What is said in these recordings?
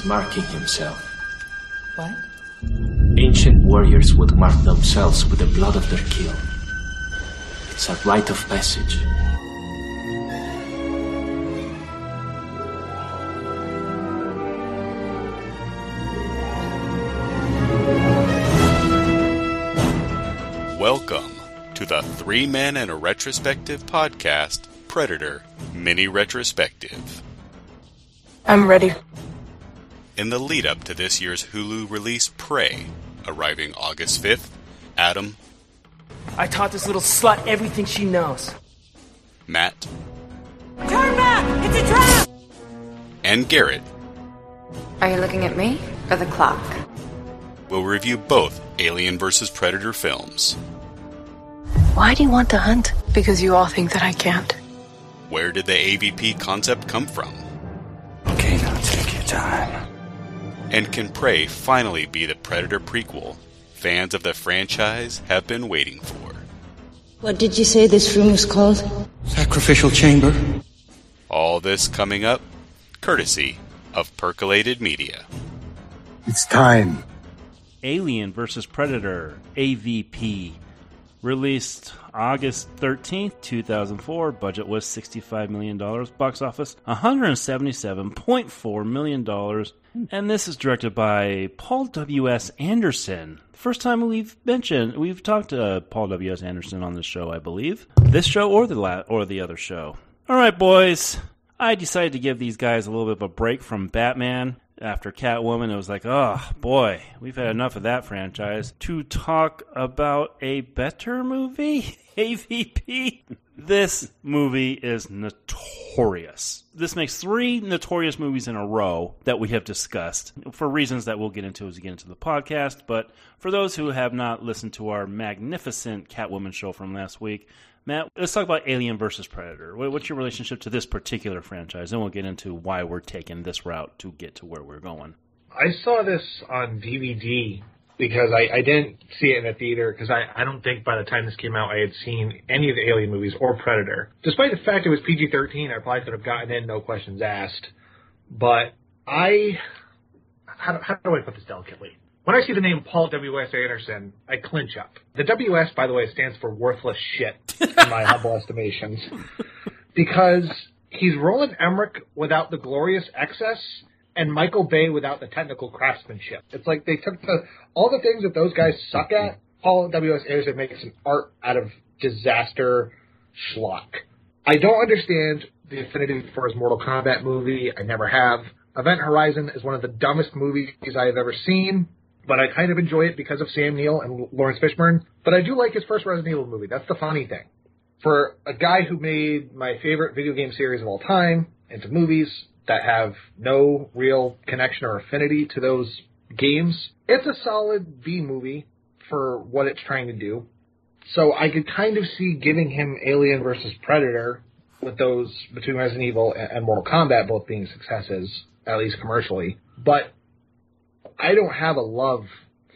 is marking himself. What? Ancient warriors would mark themselves with the blood of their kill. It's a rite of passage. Welcome to the Three Men and a Retrospective podcast, Predator Mini Retrospective. I'm ready. In the lead up to this year's Hulu release, Prey, arriving August 5th, Adam, I taught this little slut everything she knows. Matt, Turn back! It's a trap! and Garrett Are you looking at me or the clock? We'll review both Alien vs. Predator films. Why do you want to hunt? Because you all think that I can't. Where did the AVP concept come from? Okay, now take your time. And can Prey finally be the Predator prequel fans of the franchise have been waiting for? What did you say this room was called? Sacrificial chamber? All this coming up, courtesy of Percolated Media. It's time. Alien vs. Predator, AVP. Released August 13th, 2004. Budget was $65 million. Box office $177.4 million. And this is directed by Paul W.S. Anderson. First time we've mentioned, we've talked to uh, Paul W.S. Anderson on this show, I believe. This show or the la- or the other show. All right, boys. I decided to give these guys a little bit of a break from Batman after Catwoman. It was like, oh boy, we've had enough of that franchise. To talk about a better movie, AVP. This movie is notorious. This makes three notorious movies in a row that we have discussed for reasons that we'll get into as we get into the podcast. But for those who have not listened to our magnificent Catwoman show from last week, Matt, let's talk about Alien versus Predator. What's your relationship to this particular franchise? Then we'll get into why we're taking this route to get to where we're going. I saw this on DVD because I, I didn't see it in a theater because I, I don't think by the time this came out I had seen any of the Alien movies or Predator. Despite the fact it was PG 13, I probably could have gotten in, no questions asked. But I. How, do- how do I put this delicately? When I see the name Paul W.S. Anderson, I clinch up. The W.S., by the way, stands for worthless shit in my humble estimations. Because he's Roland Emmerich without the glorious excess and Michael Bay without the technical craftsmanship. It's like they took the all the things that those guys suck at. Paul W.S. Anderson makes an art out of disaster schlock. I don't understand the affinity for his Mortal Kombat movie. I never have. Event Horizon is one of the dumbest movies I have ever seen, but I kind of enjoy it because of Sam Neill and Laurence Fishburne. But I do like his first Resident Evil movie. That's the funny thing for a guy who made my favorite video game series of all time into movies that have no real connection or affinity to those games, it's a solid B movie for what it's trying to do. So I could kind of see giving him Alien versus Predator with those between Resident Evil and Mortal Kombat both being successes, at least commercially. But I don't have a love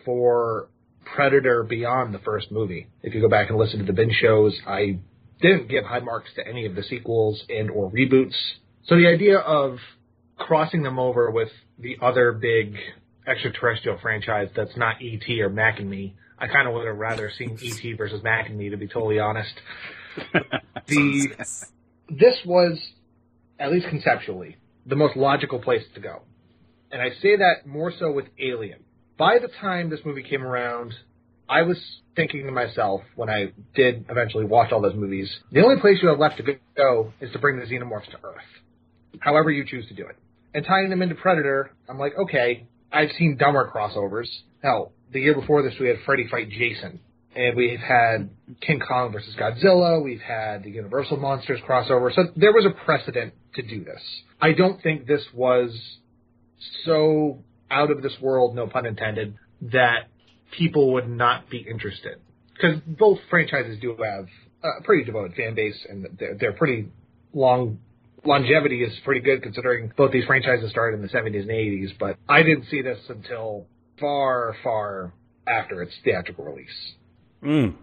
for Predator beyond the first movie. If you go back and listen to the binge shows, I didn't give high marks to any of the sequels and or reboots. So the idea of crossing them over with the other big extraterrestrial franchise that's not ET or Mac and Me, I kind of would have rather seen ET versus Mac and Me to be totally honest. the this was at least conceptually the most logical place to go. And I say that more so with Alien. By the time this movie came around, I was thinking to myself when I did eventually watch all those movies, the only place you have left to go is to bring the xenomorphs to Earth. However you choose to do it. And tying them into Predator, I'm like, okay, I've seen dumber crossovers. Hell, the year before this we had Freddy fight Jason. And we've had King Kong versus Godzilla. We've had the Universal Monsters crossover. So there was a precedent to do this. I don't think this was so out of this world, no pun intended, that people would not be interested. Because both franchises do have a pretty devoted fan base, and they're, they're pretty long. Longevity is pretty good considering both these franchises started in the 70s and 80s, but I didn't see this until far, far after its theatrical release. Mm.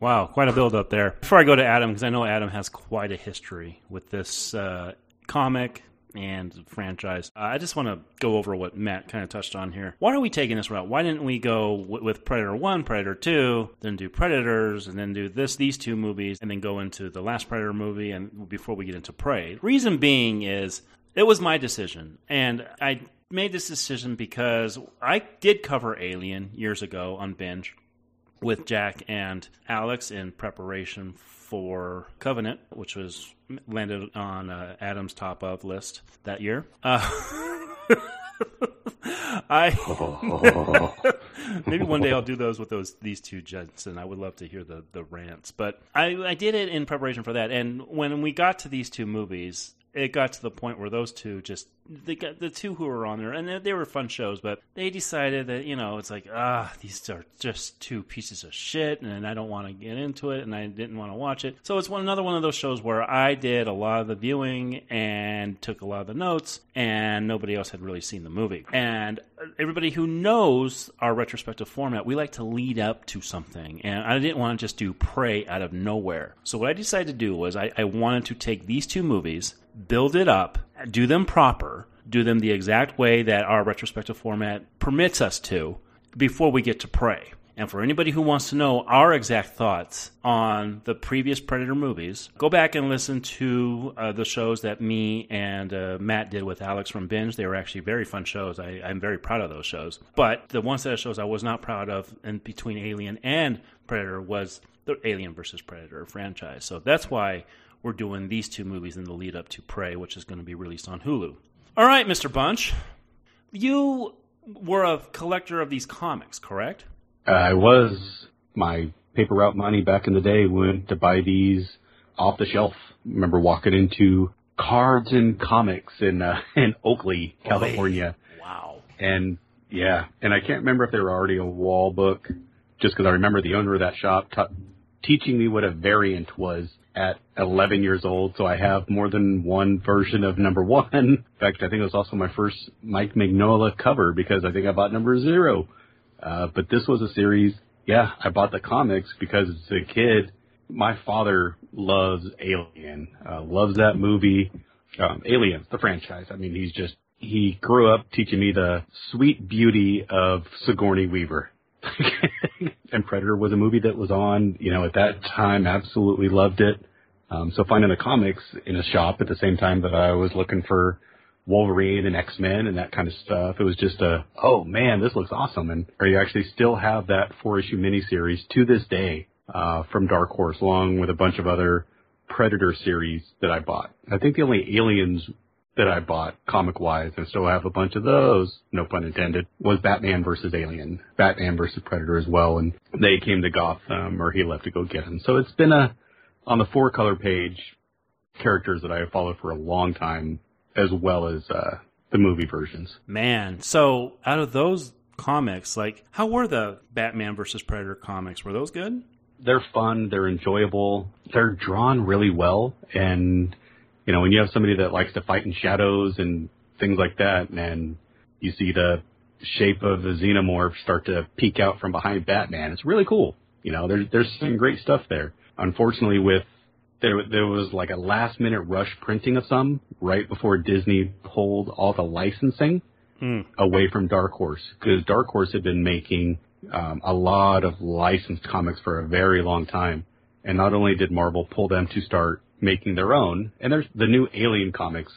Wow, quite a build up there. Before I go to Adam, because I know Adam has quite a history with this uh, comic and franchise. Uh, I just want to go over what Matt kind of touched on here. Why are we taking this route? Why didn't we go w- with Predator 1, Predator 2, then do Predators, and then do this these two movies, and then go into the last Predator movie and before we get into Prey? Reason being is it was my decision, and I made this decision because I did cover Alien years ago on binge with Jack and Alex in preparation for Covenant, which was landed on uh, Adam's top of list that year. Uh, I maybe one day I'll do those with those these two gents, and I would love to hear the the rants. But I, I did it in preparation for that, and when we got to these two movies, it got to the point where those two just got the two who were on there and they, they were fun shows but they decided that you know it's like ah these are just two pieces of shit and i don't want to get into it and i didn't want to watch it. So it's one another one of those shows where i did a lot of the viewing and took a lot of the notes and nobody else had really seen the movie. And everybody who knows our retrospective format we like to lead up to something and i didn't want to just do prey out of nowhere. So what i decided to do was i, I wanted to take these two movies build it up, do them proper, do them the exact way that our retrospective format permits us to before we get to Prey. And for anybody who wants to know our exact thoughts on the previous Predator movies, go back and listen to uh, the shows that me and uh, Matt did with Alex from Binge. They were actually very fun shows. I, I'm very proud of those shows. But the one set of shows I was not proud of in between Alien and Predator was the Alien versus Predator franchise. So that's why we're doing these two movies in the lead up to Prey, which is going to be released on Hulu. All right, Mr. Bunch, you were a collector of these comics, correct? I was. My paper route money back in the day went to buy these off the shelf. remember walking into Cards and Comics in uh, in Oakley, California. Wow. And yeah, and I can't remember if they were already a wall book, just because I remember the owner of that shop ta- teaching me what a variant was at 11 years old, so I have more than one version of number one. In fact, I think it was also my first Mike Mignola cover because I think I bought number zero. Uh, but this was a series, yeah, I bought the comics because as a kid, my father loves Alien, uh, loves that movie, um, Aliens, the franchise. I mean, he's just, he grew up teaching me the sweet beauty of Sigourney Weaver. and Predator was a movie that was on, you know, at that time, absolutely loved it. Um, so finding the comics in a shop at the same time that I was looking for Wolverine and X Men and that kind of stuff, it was just a, oh man, this looks awesome. And or you actually still have that four issue miniseries to this day uh, from Dark Horse, along with a bunch of other Predator series that I bought. I think the only Aliens that I bought comic wise and still have a bunch of those, no pun intended, was Batman versus Alien, Batman versus Predator as well. And they came to Gotham or he left to go get him. So it's been a, on the four color page, characters that I have followed for a long time, as well as, uh, the movie versions. Man, so out of those comics, like, how were the Batman versus Predator comics? Were those good? They're fun. They're enjoyable. They're drawn really well. And you know, when you have somebody that likes to fight in shadows and things like that, and you see the shape of the xenomorph start to peek out from behind Batman, it's really cool. You know, there's there's some great stuff there. Unfortunately, with there there was like a last minute rush printing of some right before Disney pulled all the licensing Hmm. away from Dark Horse because Dark Horse had been making um, a lot of licensed comics for a very long time, and not only did Marvel pull them to start making their own, and there's the new Alien comics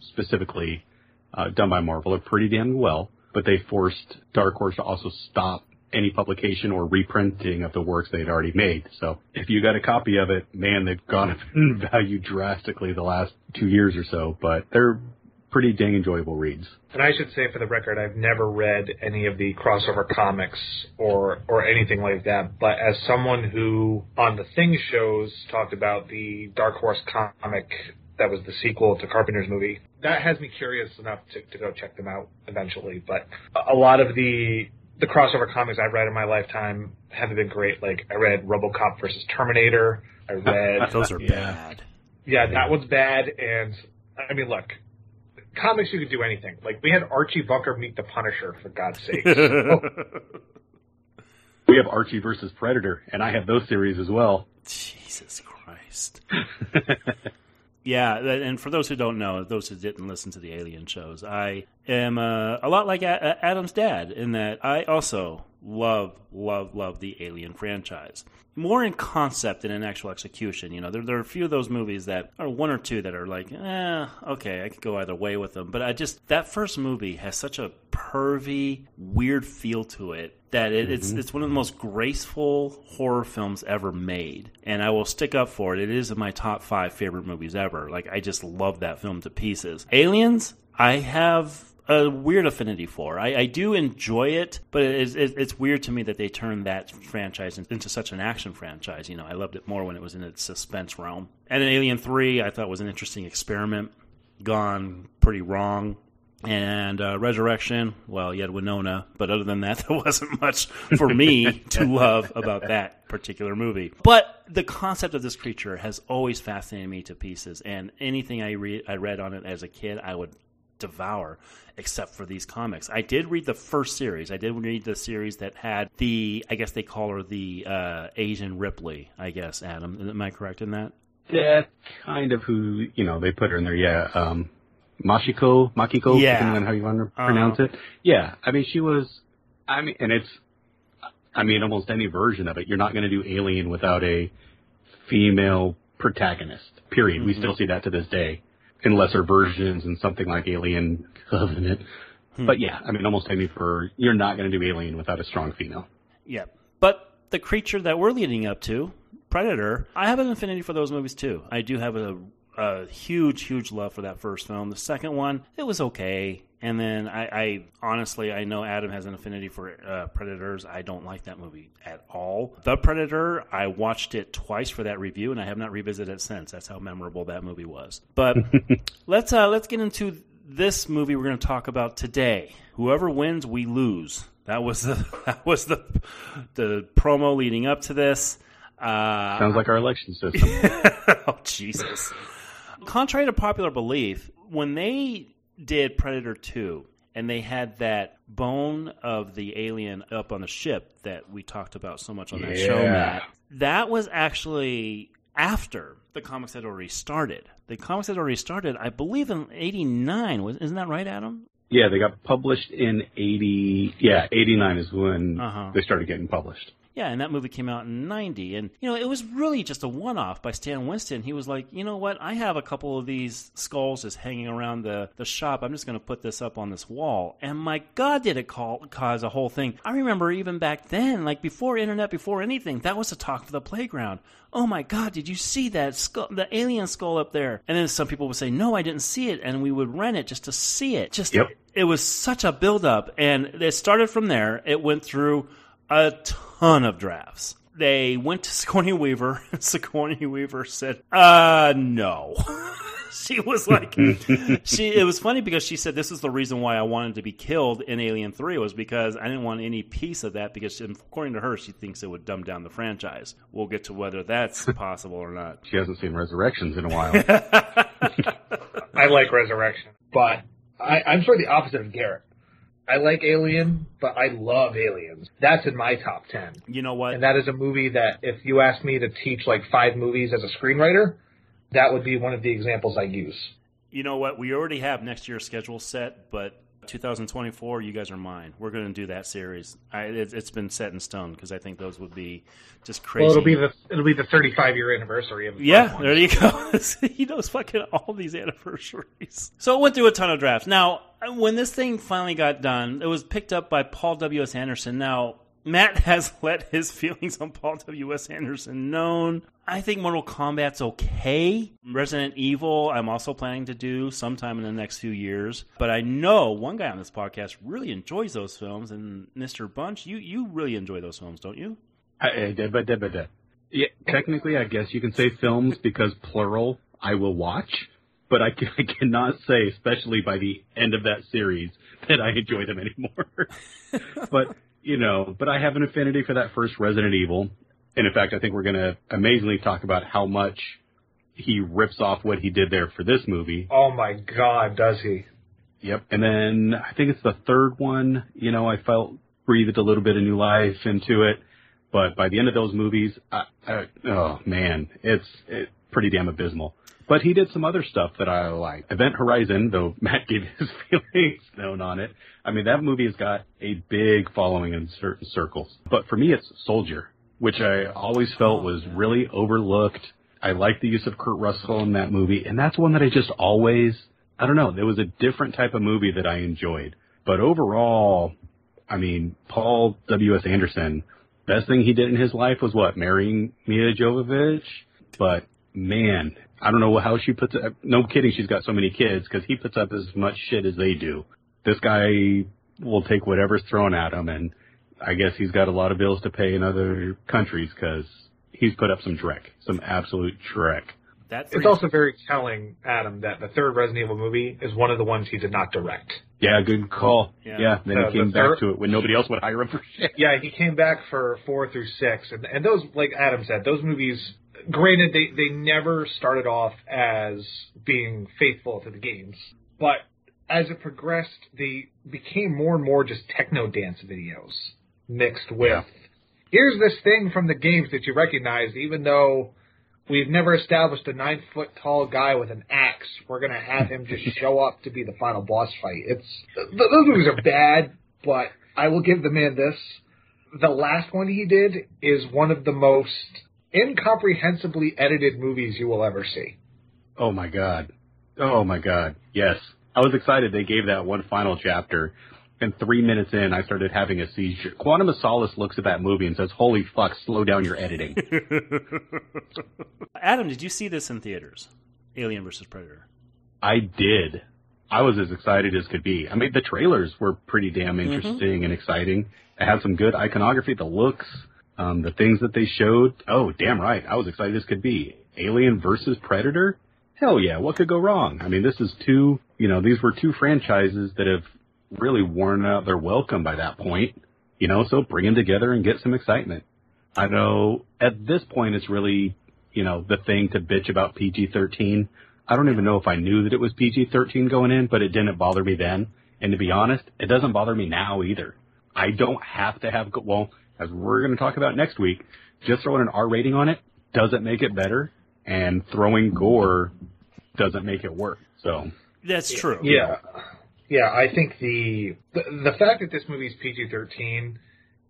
specifically uh, done by Marvel are pretty damn well, but they forced Dark Horse to also stop any publication or reprinting of the works they had already made. So if you got a copy of it, man, they've gone up in value drastically the last two years or so, but they're pretty dang enjoyable reads. And I should say for the record, I've never read any of the crossover comics or or anything like that. But as someone who on the Thing shows talked about the Dark Horse comic that was the sequel to Carpenter's movie, that has me curious enough to, to go check them out eventually. But a lot of the the crossover comics I've read in my lifetime haven't been great. Like I read RoboCop versus Terminator. I read Those are bad. yeah, that one's bad. And I mean, look, comics you could do anything. Like we had Archie Bunker meet the Punisher for God's sake. So, We have Archie versus Predator, and I have those series as well. Jesus Christ. Yeah, and for those who don't know, those who didn't listen to the Alien shows, I am uh, a lot like a- A- Adam's dad in that I also love, love, love the Alien franchise. More in concept than in actual execution. You know, there, there are a few of those movies that are one or two that are like, eh, okay, I could go either way with them. But I just that first movie has such a pervy, weird feel to it that it, it's Mhm. it's one of the most graceful horror films ever made, and I will stick up for it. It is in my top five favorite movies ever. Like I just love that film to pieces. Aliens, I have a weird affinity for. I, I do enjoy it, but it's, it's weird to me that they turned that franchise into such an action franchise. You know, I loved it more when it was in its suspense realm. And then Alien Three, I thought was an interesting experiment, gone pretty wrong. And uh, Resurrection, well, you had Winona, but other than that, there wasn't much for me to love about that particular movie. But the concept of this creature has always fascinated me to pieces, and anything I read, I read on it as a kid, I would devour, except for these comics. I did read the first series. I did read the series that had the, I guess they call her the uh, Asian Ripley. I guess Adam, am I correct in that? Yeah, kind of who you know they put her in there. Yeah, um, Mashiko, Makiko, Yeah. depending on how you want to Uh-huh. pronounce it. Yeah, I mean she was. I mean, and it's. I mean, almost any version of it. You're not going to do Alien without a female protagonist. Period. We Mhm. still see that to this day in lesser versions and something like Alien Covenant. Hmm. But yeah, I mean, almost any for you're not going to do Alien without a strong female. Yeah. But the creature that we're leading up to, Predator, I have an affinity for those movies too. I do have a, a huge, huge love for that first film. The second one, it was okay. And then I, I honestly, I know Adam has an affinity for uh, Predators. I don't like that movie at all. The Predator, I watched it twice for that review, and I have not revisited it since. That's how memorable that movie was. But let's uh, let's get into this movie we're going to talk about today. Whoever wins, we lose. That was the that was the the promo leading up to this. Uh, Sounds like our election system. oh Jesus! Contrary to popular belief, when they did Predator Two and they had that bone of the alien up on the ship that we talked about so much on that show, Matt, that was actually after the comics had already started. The comics had already started, I believe, in '89. Was isn't that right, Adam? Yeah, they got published in eighty. Yeah, eighty nine is when Uh-huh. they started getting published. Yeah, and that movie came out in 90. And, you know, it was really just a one off by Stan Winston. He was like, you know what? I have a couple of these skulls just hanging around the, the shop. I'm just going to put this up on this wall. And my God, did it call, cause a whole thing. I remember even back then, like before internet, before anything, that was the talk for the playground. Oh my God, did you see that skull, the alien skull up there? And then some people would say, no, I didn't see it. And we would rent it just to see it. Just, Yep. it was such a buildup. And it started from there. It went through a ton of drafts. They went to Sigourney Weaver. Sigourney Weaver said, "Uh, no." she was like, she. It was funny because she said this is the reason why I wanted to be killed in Alien Three was because I didn't want any piece of that because according to her, she thinks it would dumb down the franchise. We'll get to whether that's possible or not. She hasn't seen Resurrections in a while. I like Resurrection, but I, I'm sort of the opposite of Garrett. I like Alien, but I love Aliens. That's in my top ten. You know what? And that is a movie that if you asked me to teach like five movies as a screenwriter, that would be one of the examples I use. You know what? We already have next year's schedule set, but 2024, you guys are mine. We're going to do that series. I, it, it's been set in stone because I think those would be just crazy. Well, it'll be the it'll be the 35 year anniversary of the yeah, there you go. he knows fucking all these anniversaries. So it went through a ton of drafts. Now, when this thing finally got done, it was picked up by Paul W. S. Anderson. Now, Matt has let his feelings on Paul W. S. Anderson known. I think Mortal Kombat's okay. Resident Evil, I'm also planning to do sometime in the next few years. But I know one guy on this podcast really enjoys those films, and Mr. Bunch, you you really enjoy those films, don't you? Ba- da. Yeah, technically, I guess you can say films because plural. I will watch, but I, I cannot say, especially by the end of that series, that I enjoy them anymore. but you know, but I have an affinity for that first Resident Evil, and in fact, I think we're going to amazingly talk about how much he rips off what he did there for this movie. Oh my God, does he? Yep. And then I think it's the third one, you know, I felt breathed a little bit of new life into it. But by the end of those movies, I, I, oh man, it's, it, pretty damn abysmal. But he did some other stuff that I like. Event Horizon, though Matt gave his feelings known on it. I mean, that movie has got a big following in certain circles. But for me, it's Soldier, which I always felt oh, was really overlooked. I like the use of Kurt Russell in that movie, and that's one that I just always, I don't know, there was a different type of movie that I enjoyed. But overall, I mean, Paul W.S. Anderson, best thing he did in his life was what? Marrying Milla Jovovich? But man, I don't know how she puts up. No kidding, she's got so many kids because he puts up as much shit as they do. This guy will take whatever's thrown at him, and I guess he's got a lot of bills to pay in other countries because he's put up some dreck, some absolute dreck. That It's also very telling, Adam, that the third Resident Evil movie is one of the ones he did not direct. Yeah, good call. Yeah. Yeah, then Uh, he came the back third- to it when nobody else would hire him for shit. Yeah, he came back for four through six, and and those, like Adam said, those movies. Granted, they they never started off as being faithful to the games, but as it progressed, they became more and more just techno dance videos mixed with. Yeah. Here's this thing from the games that you recognize, even though we've never established a nine foot tall guy with an axe. We're gonna have him just show up to be the final boss fight. It's those movies are bad, but I will give the man this the last one he did is one of the most incomprehensibly edited movies you will ever see. Oh my god. Oh my god. Yes. I was excited they gave that one final chapter. And three minutes in, I started having a seizure. Quantum of Solace looks at that movie and says, holy fuck, slow down your editing. Adam, did you see this in theaters? Alien versus Predator. I did. I was as excited as could be. I mean, the trailers were pretty damn mm-hmm. interesting and exciting. It had some good iconography, the looks, um, the things that they showed. Oh, damn right. I was excited as could be. Alien versus Predator? Hell yeah, what could go wrong? I mean, this is two, you know, these were two franchises that have really worn out their welcome by that point, you know, so bring them together and get some excitement. I know at this point it's really, you know, the thing to bitch about PG-13. I don't even know if I knew that it was PG-13 going in, but it didn't bother me then. And to be honest, it doesn't bother me now either. I don't have to have, well, as we're going to talk about next week, just throwing an R rating on it doesn't make it better, and throwing gore doesn't make it work. So, That's true. Yeah, yeah. I think the the, the fact that this movie's PG thirteen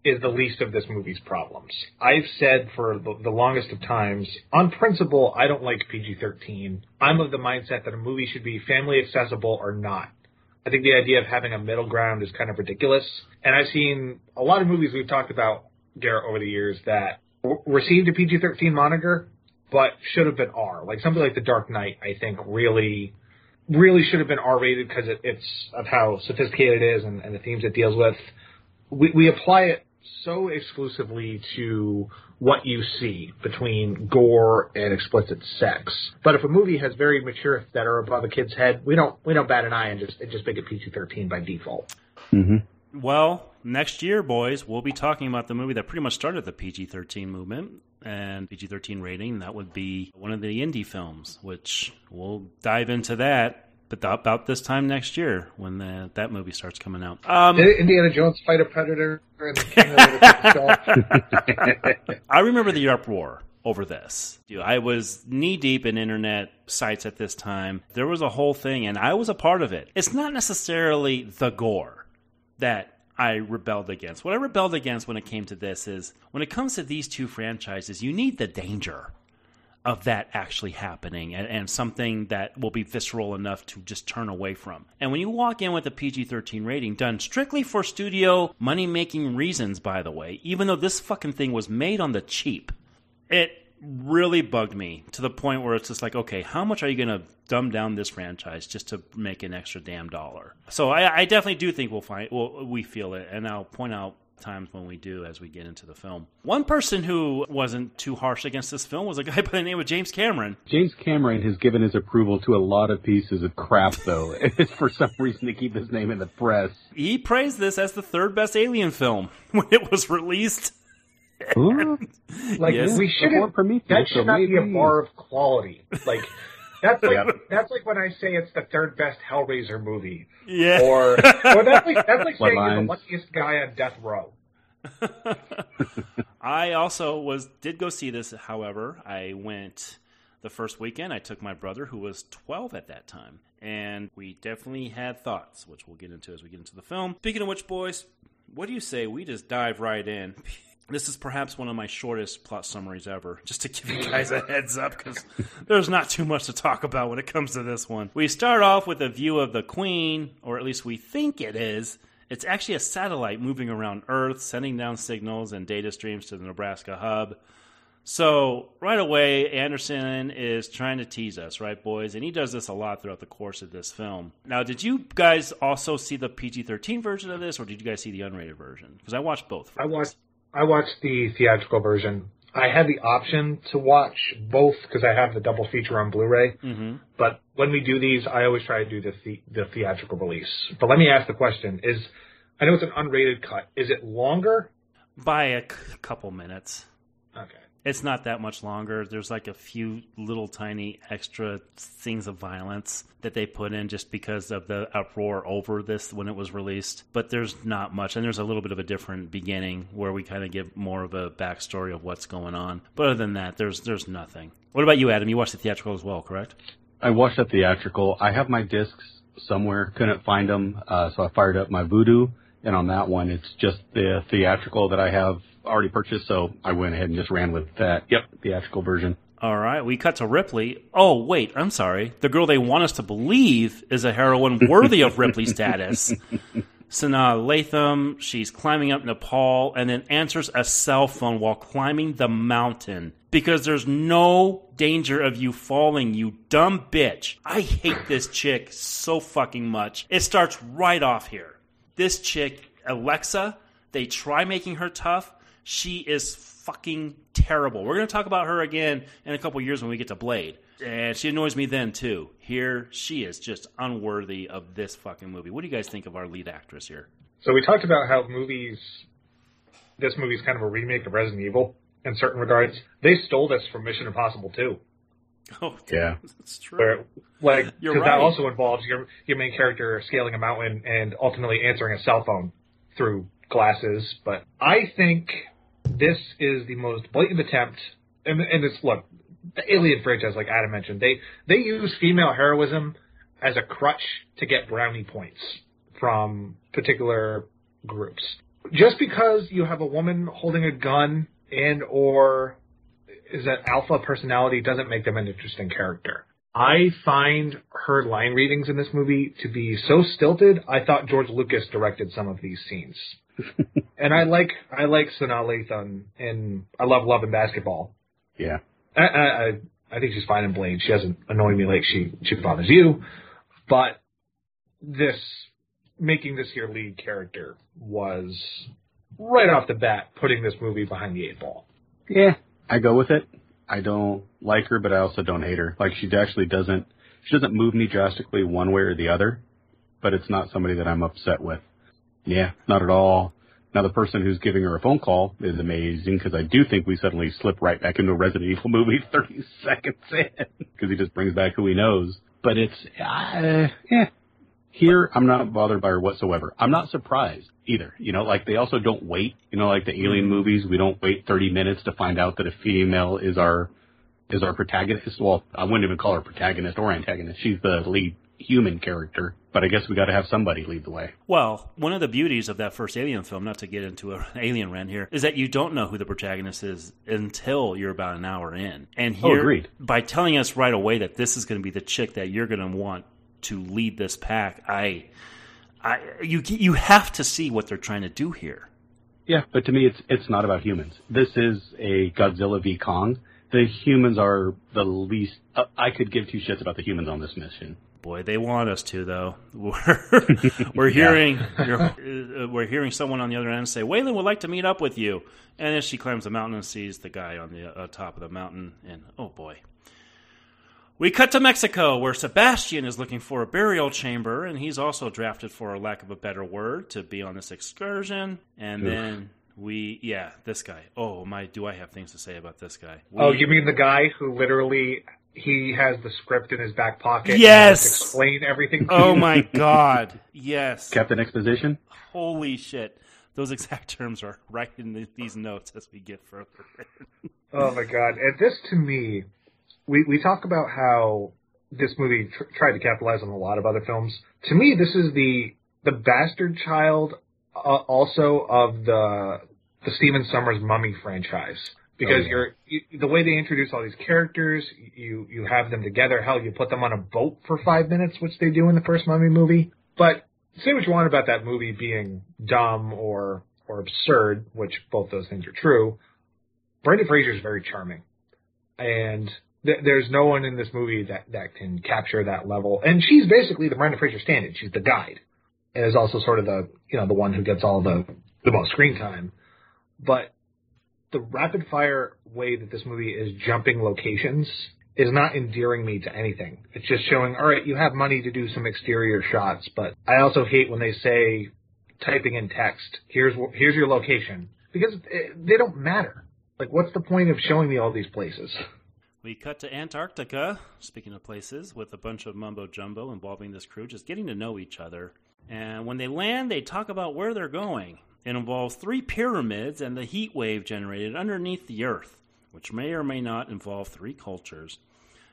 is the least of this movie's problems. I've said for the, the longest of times, on principle, I don't like PG thirteen. I'm of the mindset that a movie should be family accessible or not. I think the idea of having a middle ground is kind of ridiculous. And I've seen a lot of movies we've talked about, Garrett, over the years that w- received a PG 13 moniker, but should have been R. Like something like The Dark Knight, I think really, really should have been R rated because it, it's of how sophisticated it is and, and the themes it deals with. We, we apply it so exclusively to what you see between gore and explicit sex. But if a movie has very mature that are above a kid's head, we don't we don't bat an eye and just and just make it PG thirteen by default. Mm-hmm. Well, next year, boys, we'll be talking about the movie that pretty much started the PG 13 movement and PG 13 rating. That would be one of the Indy films, which we'll dive into that. But about this time next year, when the, that movie starts coming out. Um, Indiana Jones fight a predator and the king of the skull? I remember the uproar over this. I was knee deep in internet sites at this time. There was a whole thing, and I was a part of it. It's not necessarily the gore that I rebelled against. What I rebelled against when it came to this is when it comes to these two franchises, you need the danger of that actually happening and, and something that will be visceral enough to just turn away from. And when you walk in with a PG 13 rating done strictly for studio money making reasons, by the way, even though this fucking thing was made on the cheap, it really bugged me to the point where it's just like, okay, how much are you going to dumb down this franchise just to make an extra damn dollar? So I, I definitely do think we'll find, well, we feel it, and I'll point out times when we do as we get into the film. One person who wasn't too harsh against this film was a guy by the name of James Cameron. James Cameron has given his approval to a lot of pieces of crap, though, for some reason to keep his name in the press. He praised this as the third best Alien film when it was released. Ooh. Like Yes. we should Before That so should not be a bar of quality. Like that's like Yeah. that's like when I say it's the third best Hellraiser movie, Yeah. or or that's like that's like What saying you're the luckiest guy on death row. I also was did go see this. However, I went The first weekend, I took my brother, who was 12 at that time, and we definitely had thoughts, which we'll get into as we get into the film. Speaking of which, boys, what do you say we just dive right in? This is perhaps one of my shortest plot summaries ever, just to give you guys a heads up, because there's not too much to talk about when it comes to this one. We start off with a view of the Queen, or at least we think it is. It's actually a satellite moving around Earth, sending down signals and data streams to the Nebraska hub. So, right away, Anderson is trying to tease us, right, boys? And he does this a lot throughout the course of this film. Now, did you guys also see the PG 13 version of this, or did you guys see the unrated version? Because I watched both. I watched I watched the theatrical version. I had the option to watch both because I have the double feature on Blu-ray. Mm-hmm. But when we do these, I always try to do the, the the theatrical release. But let me ask the question: Is I know it's an unrated cut. Is it longer? By a c- couple minutes. It's not that much longer. There's like a few little tiny extra things of violence that they put in just because of the uproar over this when it was released. But there's not much. And there's a little bit of a different beginning where we kind of give more of a backstory of what's going on. But other than that, there's there's nothing. What about you, Adam? You watched the theatrical as well, correct? I watched the theatrical. I have my discs somewhere. Couldn't find them, uh, so I fired up my Vudu, and on that one, it's just the theatrical that I have already purchased. So I went ahead and just ran with that. Yep, theatrical version. All right, we cut to Ripley. Oh, wait, I'm sorry. The girl they want us to believe is a heroine worthy of Ripley status. Sanaa Lathan, she's climbing up Nepal and then answers a cell phone while climbing the mountain because there's no danger of you falling, you dumb bitch. I hate this chick so fucking much. It starts right off here. This chick, Alexa, they try making her tough. She is fucking terrible. We're going to talk about her again in a couple years when we get to Blade. And she annoys me then too. Here, she is just unworthy of this fucking movie. What do you guys think of our lead actress here? So we talked about how movies, this movie's kind of a remake of Resident Evil in certain regards. They stole this from Mission Impossible too. Oh, Yeah. that's true. Where, like, You're because that also involves your your main character scaling a mountain and ultimately answering a cell phone through glasses. But I think this is the most blatant attempt. And, and it's look, the Alien franchise, like Adam mentioned, they they use female heroism as a crutch to get brownie points from particular groups. Just because you have a woman holding a gun and or is that alpha personality doesn't make them an interesting character. I find her line readings in this movie to be so stilted. I thought George Lucas directed some of these scenes. and I like I like Sanaa Lathan and I love Love and Basketball. Yeah. I, I I- I think she's fine in Blade. She doesn't annoy me like she she bothers you. But this making this your lead character was right off the bat putting this movie behind the eight ball. Yeah. I go with it. I don't like her, but I also don't hate her. Like she actually doesn't, she doesn't move me drastically one way or the other, but it's not somebody that I'm upset with. Yeah, not at all. Now the person who's giving her a phone call is amazing because I do think we suddenly slip right back into a Resident Evil movie 30 seconds in because he just brings back who he knows. But it's, uh, yeah. Here, I'm not bothered by her whatsoever. I'm not surprised either. You know, like they also don't wait. You know, like the Alien mm-hmm. movies, we don't wait 30 minutes to find out that a female is our is our protagonist. Well, I wouldn't even call her protagonist or antagonist. She's the lead human character. But I guess we got to have somebody lead the way. Well, one of the beauties of that first Alien film, not to get into an alien rant here, is that you don't know who the protagonist is until you're about an hour in. And Oh, here, agreed. by telling us right away that this is going to be the chick that you're going to want to lead this pack, I, I, you, you have to see what they're trying to do here. Yeah, but to me, it's it's not about humans. This is a Godzilla v Kong. The humans are the least. Uh, I could give two shits about the humans on this mission. Boy, they want us to though. We're, we're hearing you're, uh, we're hearing someone on the other end say, "Wayland would like to meet up with you," and then she climbs the mountain and sees the guy on the uh, top of the mountain, and oh boy. We cut to Mexico, where Sebastian is looking for a burial chamber, and he's also drafted, for a lack of a better word, to be on this excursion. And Oof. then we, yeah, this guy. Oh my, do I have things to say about this guy? Oh, you mean the guy who literally he has the script in his back pocket? Yes! has explain everything. to Oh you? my god, yes. Captain Exposition. Holy shit. Those exact terms are right in the, these notes as we get further. Oh my god! And this to me we we talk about how this movie tr- tried to capitalize on a lot of other films. To me, this is the the bastard child, uh, also of the the Stephen Sommers Mummy franchise. Because Oh, yeah. you're you, the way they introduce all these characters, you you have them together. Hell, you put them on a boat for five minutes, which they do in the first Mummy movie. But say what you want about that movie being dumb or or absurd, which both those things are true. Brendan Fraser is very charming, and th- there's no one in this movie that that can capture that level. And she's basically the Brendan Fraser stand-in. She's the guide, and is also sort of the you know the one who gets all the the most screen time. But the rapid fire way that this movie is jumping locations is not endearing me to anything. It's just showing, all right, you have money to do some exterior shots, but I also hate when they say typing in text, here's here's your location because eh, they don't matter. Like, what's the point of showing me all these places? We cut to Antarctica, speaking of places, with a bunch of mumbo jumbo involving this crew just getting to know each other. And when they land, they talk about where they're going. It involves three pyramids and the heat wave generated underneath the Earth, which may or may not involve three cultures.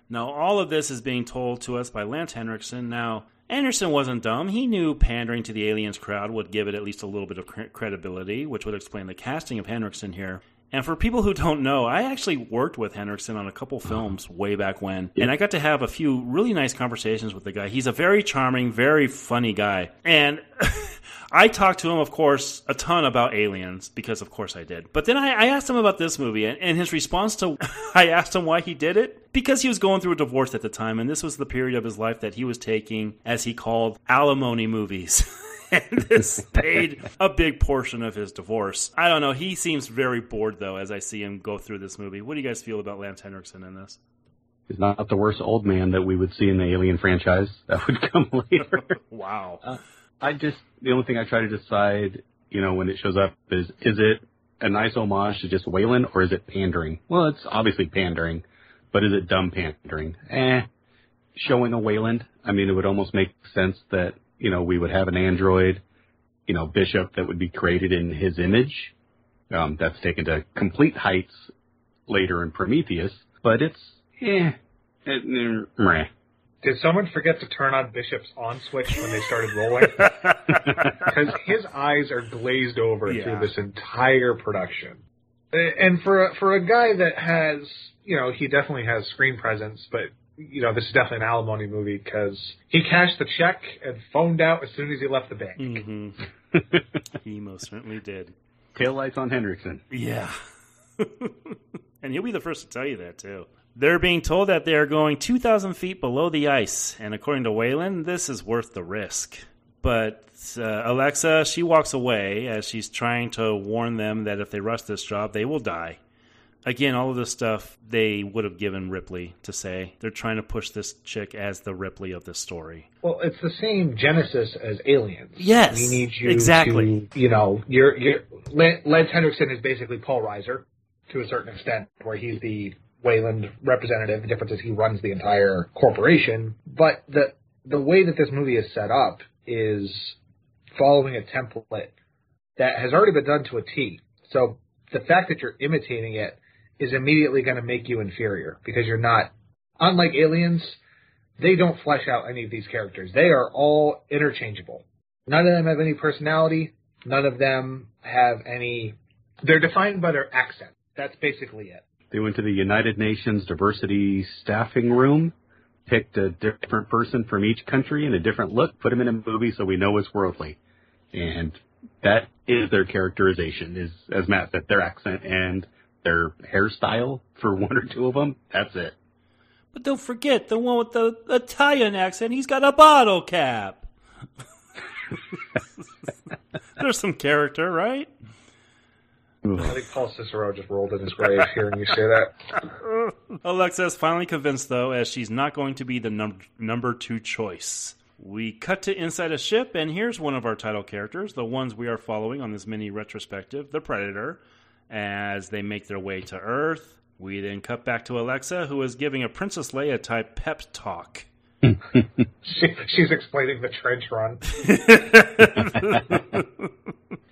Now, all of this is being told to us by Lance Henriksen. Now, Anderson wasn't dumb. He knew pandering to the aliens crowd would give it at least a little bit of cre- credibility, which would explain the casting of Henriksen here. And for people who don't know, I actually worked with Henriksen on a couple films way back when, and I got to have a few really nice conversations with the guy. He's a very charming, very funny guy. And I talked to him, of course, a ton about aliens, because of course I did. But then I, I asked him about this movie, and, and his response to I asked him why he did it, because he was going through a divorce at the time, and this was the period of his life that he was taking, as he called, alimony movies. and this paid a big portion of his divorce. I don't know. He seems very bored, though, as I see him go through this movie. What do you guys feel about Lance Henriksen in this? He's not the worst old man that we would see in the Alien franchise. That would come later. Wow. I just the only thing I try to decide, you know, when it shows up is is it a nice homage to just Wayland or is it pandering? Well, it's obviously pandering, but is it dumb pandering? Eh. Showing a Wayland, I mean, it would almost make sense that you know we would have an android, you know, Bishop that would be created in his image. Um, that's taken to complete heights later in Prometheus, but it's eh, it, meh. Did someone forget to turn on Bishop's on switch when they started rolling? Because his eyes are glazed over Yeah. through this entire production. And for a, for a guy that has, you know, he definitely has screen presence, but you know, this is definitely an alimony movie because he cashed the check and phoned out as soon as he left the bank. hmm he most certainly did. Tail lights on Henriksen. Yeah. and he'll be the first to tell you that, too. They're being told that they are going 2,000 feet below the ice, and according to Wayland, this is worth the risk. But uh, Alexa, she walks away as she's trying to warn them that if they rush this job, they will die. Again, all of this stuff they would have given Ripley to say. They're trying to push this chick as the Ripley of this story. Well, it's the same genesis as Aliens. Yes, we need you exactly. to, you know, you're, you're, Lance Henriksen is basically Paul Reiser to a certain extent, where he's the Wayland representative. The difference is he runs the entire corporation. But the the way that this movie is set up is following a template that has already been done to a T. So the fact that you're imitating it is immediately going to make you inferior because you're not. Unlike Aliens, they don't flesh out any of these characters. They are all interchangeable. None of them have any personality. None of them have any. They're defined by their accent. That's basically it. They went to the United Nations Diversity Staffing Room, picked a different person from each country and a different look, put them in a movie so we know it's worldly. And that is their characterization, is, as Matt said, their accent and their hairstyle for one or two of them. That's it. But don't forget the one with the Italian accent. He's got a bottle cap. There's some character, right? I think Paul Cicero just rolled in his grave hearing you say that. Alexa is finally convinced, though, as she's not going to be the num- number two choice. We cut to inside a ship, and here's one of our title characters, the ones we are following on this mini retrospective, the Predator, as they make their way to Earth. We then cut back to Alexa, who is giving a Princess Leia type pep talk. She, she's explaining the trench run.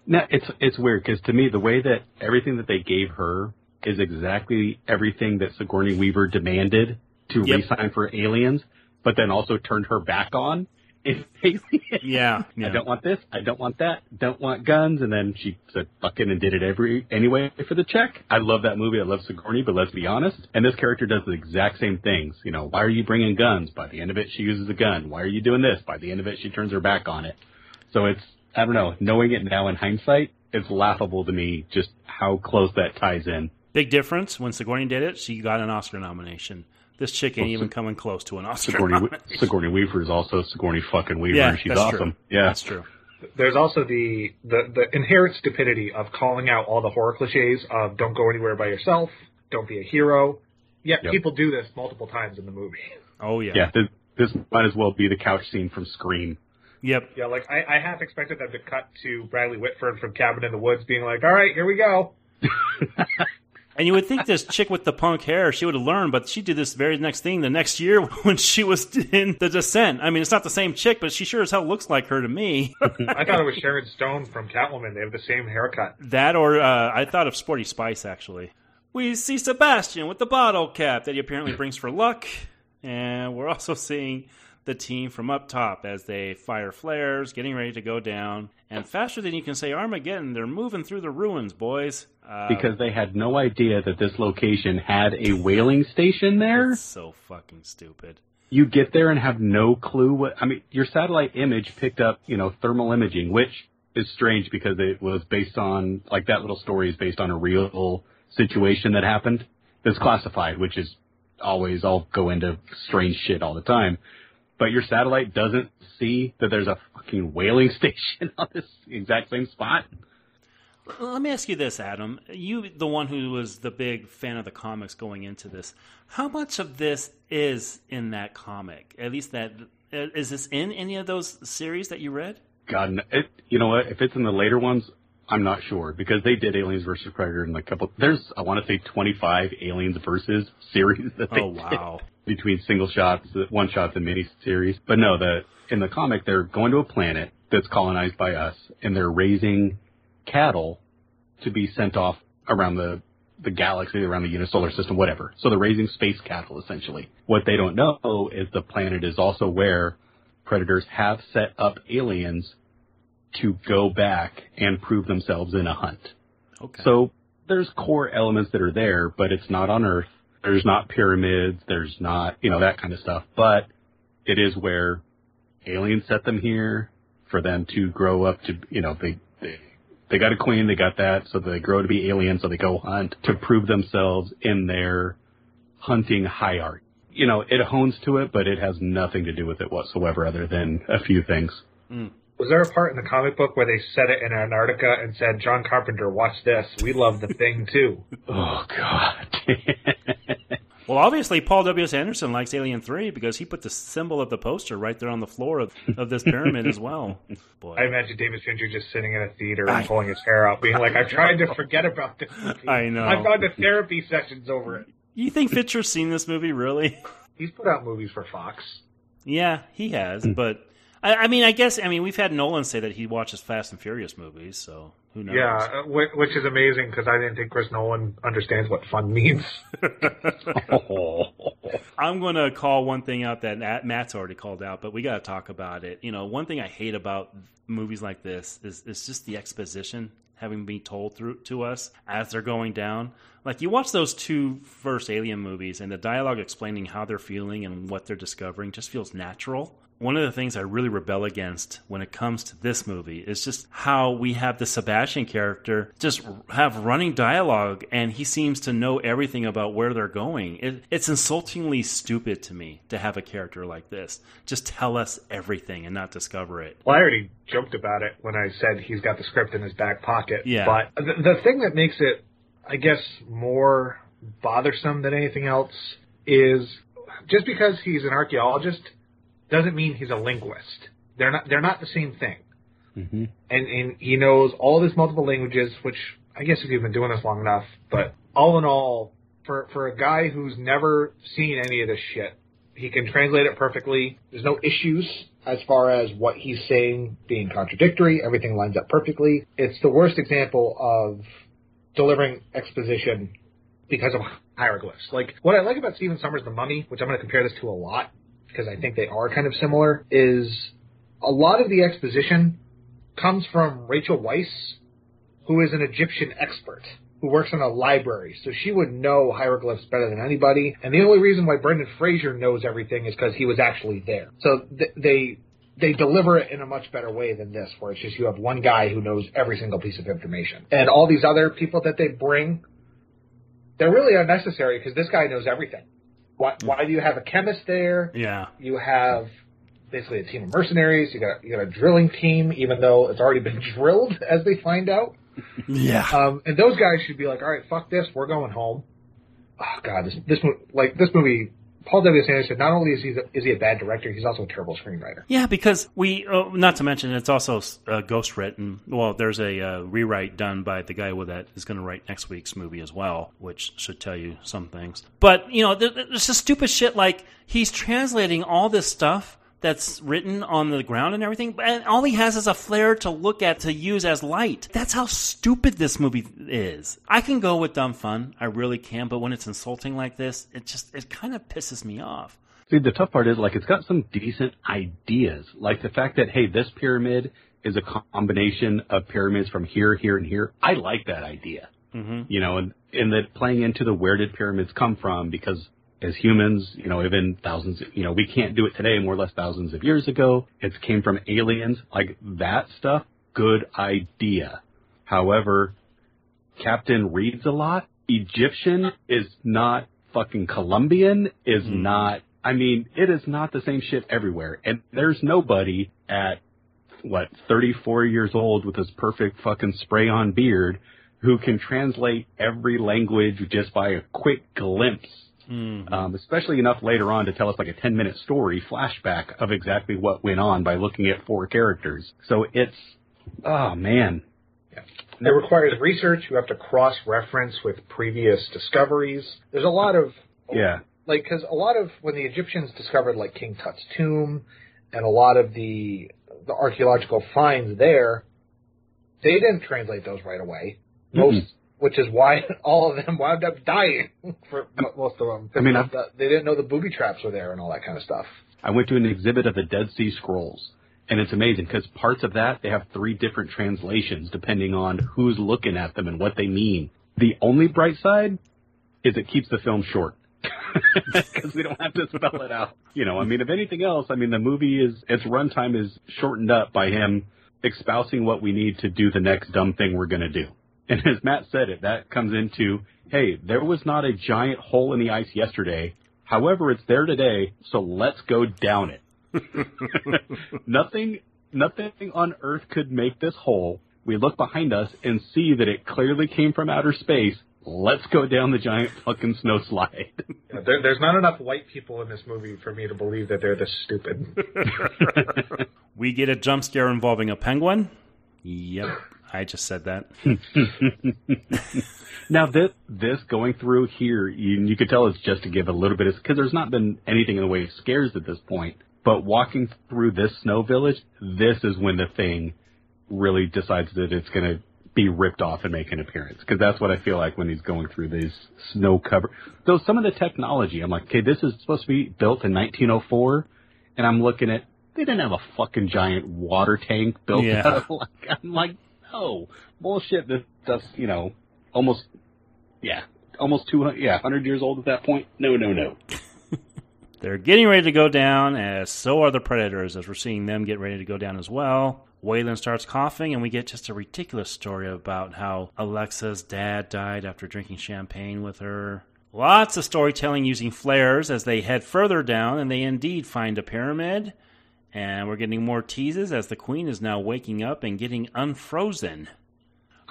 Now, it's, it's weird because to me, the way that everything that they gave her is exactly everything that Sigourney Weaver demanded to Yep. re-sign for Aliens, but then also turned her back on in Aliens. Yeah, I don't want this. I don't want that. Don't want guns. And then she said fuck it and did it every anyway for the check. I love that movie. I love Sigourney, but let's be honest. And this character does the exact same things. You know, why are you bringing guns? By the end of it, she uses a gun. Why are you doing this? By the end of it, she turns her back on it. So it's I don't know. Knowing it now in hindsight, it's laughable to me just how close that ties in. Big difference. When Sigourney did it, she got an Oscar nomination. This chick ain't even coming close to an Oscar Sigourney. Sigourney Weaver is also Sigourney fucking Weaver. Yeah, and she's awesome. true. Yeah, That's true. There's also the, the the inherent stupidity of calling out all the horror cliches of don't go anywhere by yourself, don't be a hero. Yet Yep. people do this multiple times in the movie. Oh yeah. yeah. This, this might as well be the couch scene from Scream. Yep. Yeah, like I, I half expected them to cut to Bradley Whitford from Cabin in the Woods being like, All right, here we go. And you would think this chick with the punk hair, she would have learned, but she did this very next thing the next year when she was in The Descent. I mean, it's not the same chick, but she sure as hell looks like her to me. I thought it was Sharon Stone from Catwoman. They have the same haircut. that or uh, I thought of Sporty Spice, actually. We see Sebastian with the bottle cap that he apparently brings for luck. And we're also seeing the team from up top as they fire flares, getting ready to go down. And faster than you can say Armageddon, they're moving through the ruins, boys. Uh, because they had no idea that this location had a whaling station there. it's so fucking stupid. You get there and have no clue what. I mean, your satellite image picked up, you know, thermal imaging, which is strange because it was based on like that little story is based on a real situation that happened. That's classified, which is always I'll go into strange shit all the time. But your satellite doesn't see that there's a fucking whaling station on this exact same spot. Let me ask you this, Adam. You, the one who was the big fan of the comics going into this, how much of this is in that comic? At least that uh, this in any of those series that you read? God, it, you know what? If it's in the later ones, I'm not sure because they did Aliens versus Predator in like a couple. There's I want to say 25 Aliens versus series that they Oh wow! did between single shots, one shots, and mini series. But no, the in the comic they're going to a planet that's colonized by us, and they're raising cattle to be sent off around the the galaxy, around the unisolar system, whatever. So they're raising space cattle essentially. What they don't know is the planet is also where predators have set up aliens to go back and prove themselves in a hunt. Okay. So there's core elements that are there, but it's not on Earth. There's not pyramids. There's not, you know, that kind of stuff. But it is where aliens set them here for them to grow up to, you know, they, they, they got a queen, they got that, so they grow to be aliens, so they go hunt to prove themselves in their hunting hierarchy. You know, it hones to it, but it has nothing to do with it whatsoever other than a few things. Mm. Was there a part in the comic book where they set it in Antarctica and said, John Carpenter, watch this. We love the thing too. Oh, God. Well, obviously, Paul W. S. Anderson likes Alien Three because he put the symbol of the poster right there on the floor of, of this pyramid as well. Boy, I imagine David Fincher just sitting in a theater and pulling his hair out, being like, I've tried to forget about this movie. I know. I've gone to therapy sessions over it. you think Fincher's seen this movie? Really? He's put out movies for Fox. Yeah, he has. Hmm. But I, I mean, I guess I mean we've had Nolan say that he watches Fast and Furious movies, so who knows? Yeah, uh, which is amazing because I didn't think Chris Nolan understands what fun means. I'm going to call one thing out that Matt's already called out, but we got to talk about it. You know, one thing I hate about movies like this is, is just the exposition having been told through to us as they're going down. Like you watch those two first Alien movies, and the dialogue explaining how they're feeling and what they're discovering just feels natural. One of the things I really rebel against when it comes to this movie is just how we have the Sebastian character just have running dialogue and he seems to know everything about where they're going. It, it's insultingly stupid to me to have a character like this. Just tell us everything and not discover it. Well, I already joked about it when I said he's got the script in his back pocket. Yeah. But the, the thing that makes it, I guess, more bothersome than anything else is just because he's an archaeologist doesn't mean he's a linguist. They're not. They're not the same thing. hmm And and he knows all these multiple languages, which I guess if you've been doing this long enough. But all in all, for for a guy who's never seen any of this shit, he can translate it perfectly. There's no issues as far as what he's saying being contradictory. Everything lines up perfectly. It's the worst example of delivering exposition because of hieroglyphs. Like what I like about Stephen Sommers' The Mummy, which I'm going to compare this to a lot because I think they are kind of similar, is a lot of the exposition comes from Rachel Weisz, who is an Egyptian expert who works in a library, so she would know hieroglyphs better than anybody. And the only reason why Brendan Fraser knows everything is because he was actually there. So th- they they deliver it in a much better way than this, where it's just you have one guy who knows every single piece of information, and all these other people that they bring, they're really unnecessary because this guy knows everything. Why, why do you have a chemist there? Yeah. You have basically a team of mercenaries. You got you got a drilling team, even though it's already been drilled, as they find out. Yeah. Um, and those guys should be like, all right, fuck this, we're going home. Oh god, this this like this movie. Paul W. Anderson. Not only is he is he a bad director, he's also a terrible screenwriter. Yeah, because we, uh, not to mention, it's also uh, ghost written. Well, there's a uh, rewrite done by the guy that is going to write next week's movie as well, which should tell you some things. But you know, there's just stupid shit like he's translating all this stuff that's written on the ground and everything, and all he has is a flare to look at to use as light. That's how stupid this movie is. I can go with dumb fun, I really can, but when it's insulting like this, it just it kind of pisses me off. See, the tough part is like it's got some decent ideas, like the fact that hey, this pyramid is a combination of pyramids from here, here, and here. I like that idea. Mm-hmm. You know, and and that playing into the where did pyramids come from because as humans, you know, even thousands, you know, we can't do it today, more or less thousands of years ago. It came from aliens, like that stuff. Good idea. However, Captain reads a lot. Egyptian is not fucking Colombian, is hmm. not, I mean, it is not the same shit everywhere. And there's nobody at, what, 34 years old with his perfect fucking spray on beard who can translate every language just by a quick glimpse um, especially enough later on to tell us like a 10 minute story flashback of exactly what went on by looking at four characters. So it's, oh man. It requires research. You have to cross reference with previous discoveries. There's a lot of Yeah. like because a lot of when the Egyptians discovered like King Tut's tomb and a lot of the the archaeological finds there, they didn't translate those right away. Most, Mhm. Which is why all of them wound up dying for most of them. I mean, I've- they didn't know the booby traps were there and all that kind of stuff. I went to an exhibit of the Dead Sea Scrolls, and it's amazing because parts of that they have three different translations depending on who's looking at them and what they mean. The only bright side is it keeps the film short because we don't have to spell it out. You know, I mean, if anything else, I mean, the movie is its runtime is shortened up by him espousing what we need to do the next dumb thing we're going to do. And as Matt said it, that comes into, hey, there was not a giant hole in the ice yesterday. However, it's there today, so let's go down it. nothing, nothing on Earth could make this hole. We look behind us and see that it clearly came from outer space. Let's go down the giant fucking snow slide. Yeah, there, there's not enough white people in this movie for me to believe that they're this stupid. We get a jump scare involving a penguin. Yep, I just said that. now this this going through here, you, you could tell it's just to give a little bit of because there's not been anything in the way of scares at this point. But walking through this snow village, this is when the thing really decides that it's going to be ripped off and make an appearance because that's what I feel like when he's going through these snow cover. Though some of the technology, I'm like, okay, this is supposed to be built in 1904, and I'm looking at they didn't have a fucking giant water tank built. Yeah. Like, I'm like, no bullshit. This stuff's you know almost yeah almost 200 yeah 100 years old at that point. No, no, no. They're getting ready to go down, as so are the predators, as we're seeing them get ready to go down as well. Weyland starts coughing, and we get just a ridiculous story about how Alexa's dad died after drinking champagne with her. Lots of storytelling using flares as they head further down, and they indeed find a pyramid. And we're getting more teases as the queen is now waking up and getting unfrozen.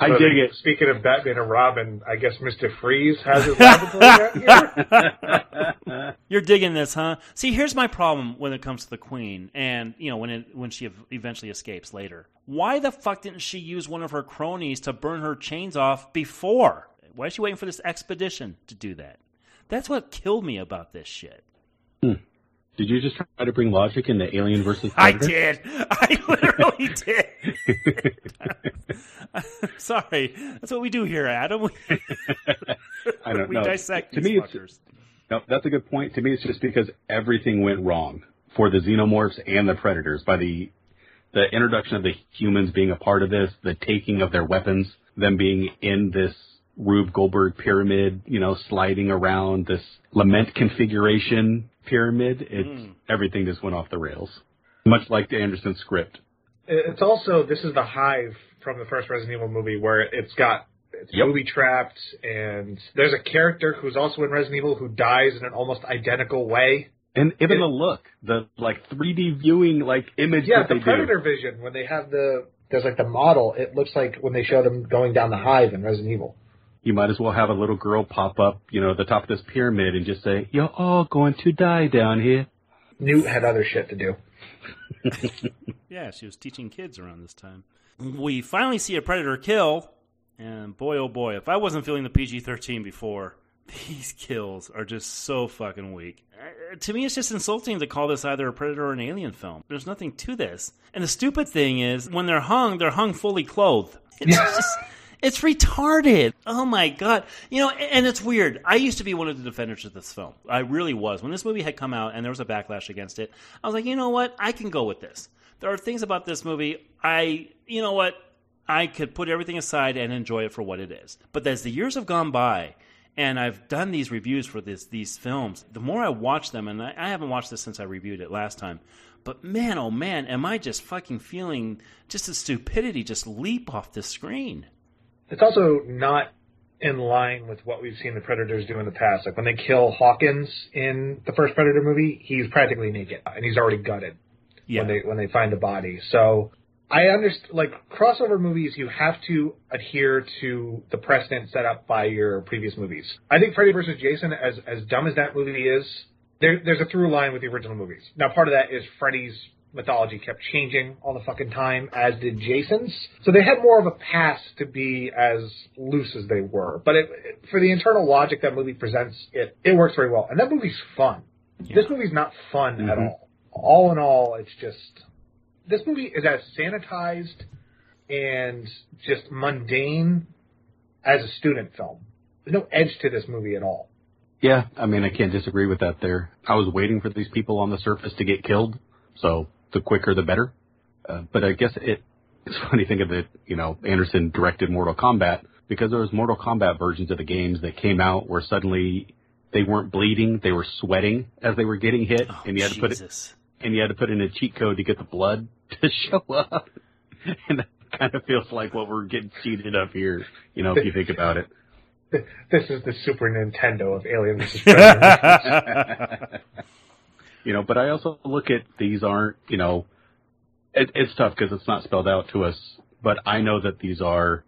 I But dig it. Speaking of Batman and Robin, I guess Mister Freeze has his laboratory out here. You're digging this, huh? See, here's my problem when it comes to the queen, and you know when it when she eventually escapes later. Why the fuck didn't she use one of her cronies to burn her chains off before? Why is she waiting for this expedition to do that? That's what killed me about this shit. Hmm. Did you just try to bring logic into Alien versus I did. I literally did. Sorry, that's what we do here, Adam. We- I don't we know. dissect to me, fuckers. no, that's a good point. To me, it's just because everything went wrong for the xenomorphs and the predators by the the introduction of the humans being a part of this, the taking of their weapons, them being in this Rube Goldberg pyramid, you know, sliding around this lament configuration pyramid. It's hmm. everything just went off the rails, much like the Anderson script. It's also this is the hive from the first Resident Evil movie where it's got it's Yep. movie trapped and there's a character who's also in Resident Evil who dies in an almost identical way. And even the look, the like 3D viewing like image Yeah, that the they Predator vision when they have the there's like the model. It looks like when they showed them going down the hive in Resident Evil. Do. You might as well have a little girl pop up, you know, at the top of this pyramid and just say, "You're all going to die down here." Newt had other shit to do. Yeah, she was teaching kids around this time. We finally see a predator kill, and boy, oh boy, if I wasn't feeling the PG 13 before, these kills are just so fucking weak. Uh, to me, it's just insulting to call this either a predator or an alien film. There's nothing to this. And the stupid thing is, when they're hung, they're hung fully clothed. It's just. It's retarded. Oh my god. You know, and it's weird. I used to be one of the defenders of this film. I really was. When this movie had come out and there was a backlash against it, I was like, you know what? I can go with this. There are things about this movie I, you know what? I could put everything aside and enjoy it for what it is. But as the years have gone by, and I've done these reviews for this these films, the more I watch them, and I, I haven't watched this since I reviewed it last time, but man, oh man, am I just fucking feeling just the stupidity just leap off the screen. It's also not in line with what we've seen the Predators do in the past. Like when they kill Hawkins in the first Predator movie, he's practically naked and he's already gutted Yeah. when they when they find the body. So I understand. Like crossover movies, you have to adhere to the precedent set up by your previous movies. I think Freddy vs. Jason, as as dumb as that movie is, there, there's a through line with the original movies. Now, part of that is Freddy's mythology kept changing all the fucking time, as did Jason's. So they had more of a pass to be as loose as they were. But it, for the internal logic that movie presents, it it works very well. And that movie's fun. This movie's not fun at Mhm. all. All in all, it's just this movie is as sanitized and just mundane as a student film. There's no edge to this movie at all. Yeah, I mean, I can't disagree with that there. I was waiting for these people on the surface to get killed, so the quicker the better. Uh, but I guess it, it's funny to think of it, you know, Anderson directed Mortal Kombat because there was Mortal Kombat versions of the games that came out where suddenly they weren't bleeding, they were sweating as they were getting hit, and you had to put it, and you had to put in a cheat code to get the blood to show up. and that kind of feels like what we're getting cheated up here, you know, if you think about it. This is the Super Nintendo of Alien vs. Predator. You know, but I also look at these aren't, you know, it, it's tough because it's not spelled out to us, but I know that these are,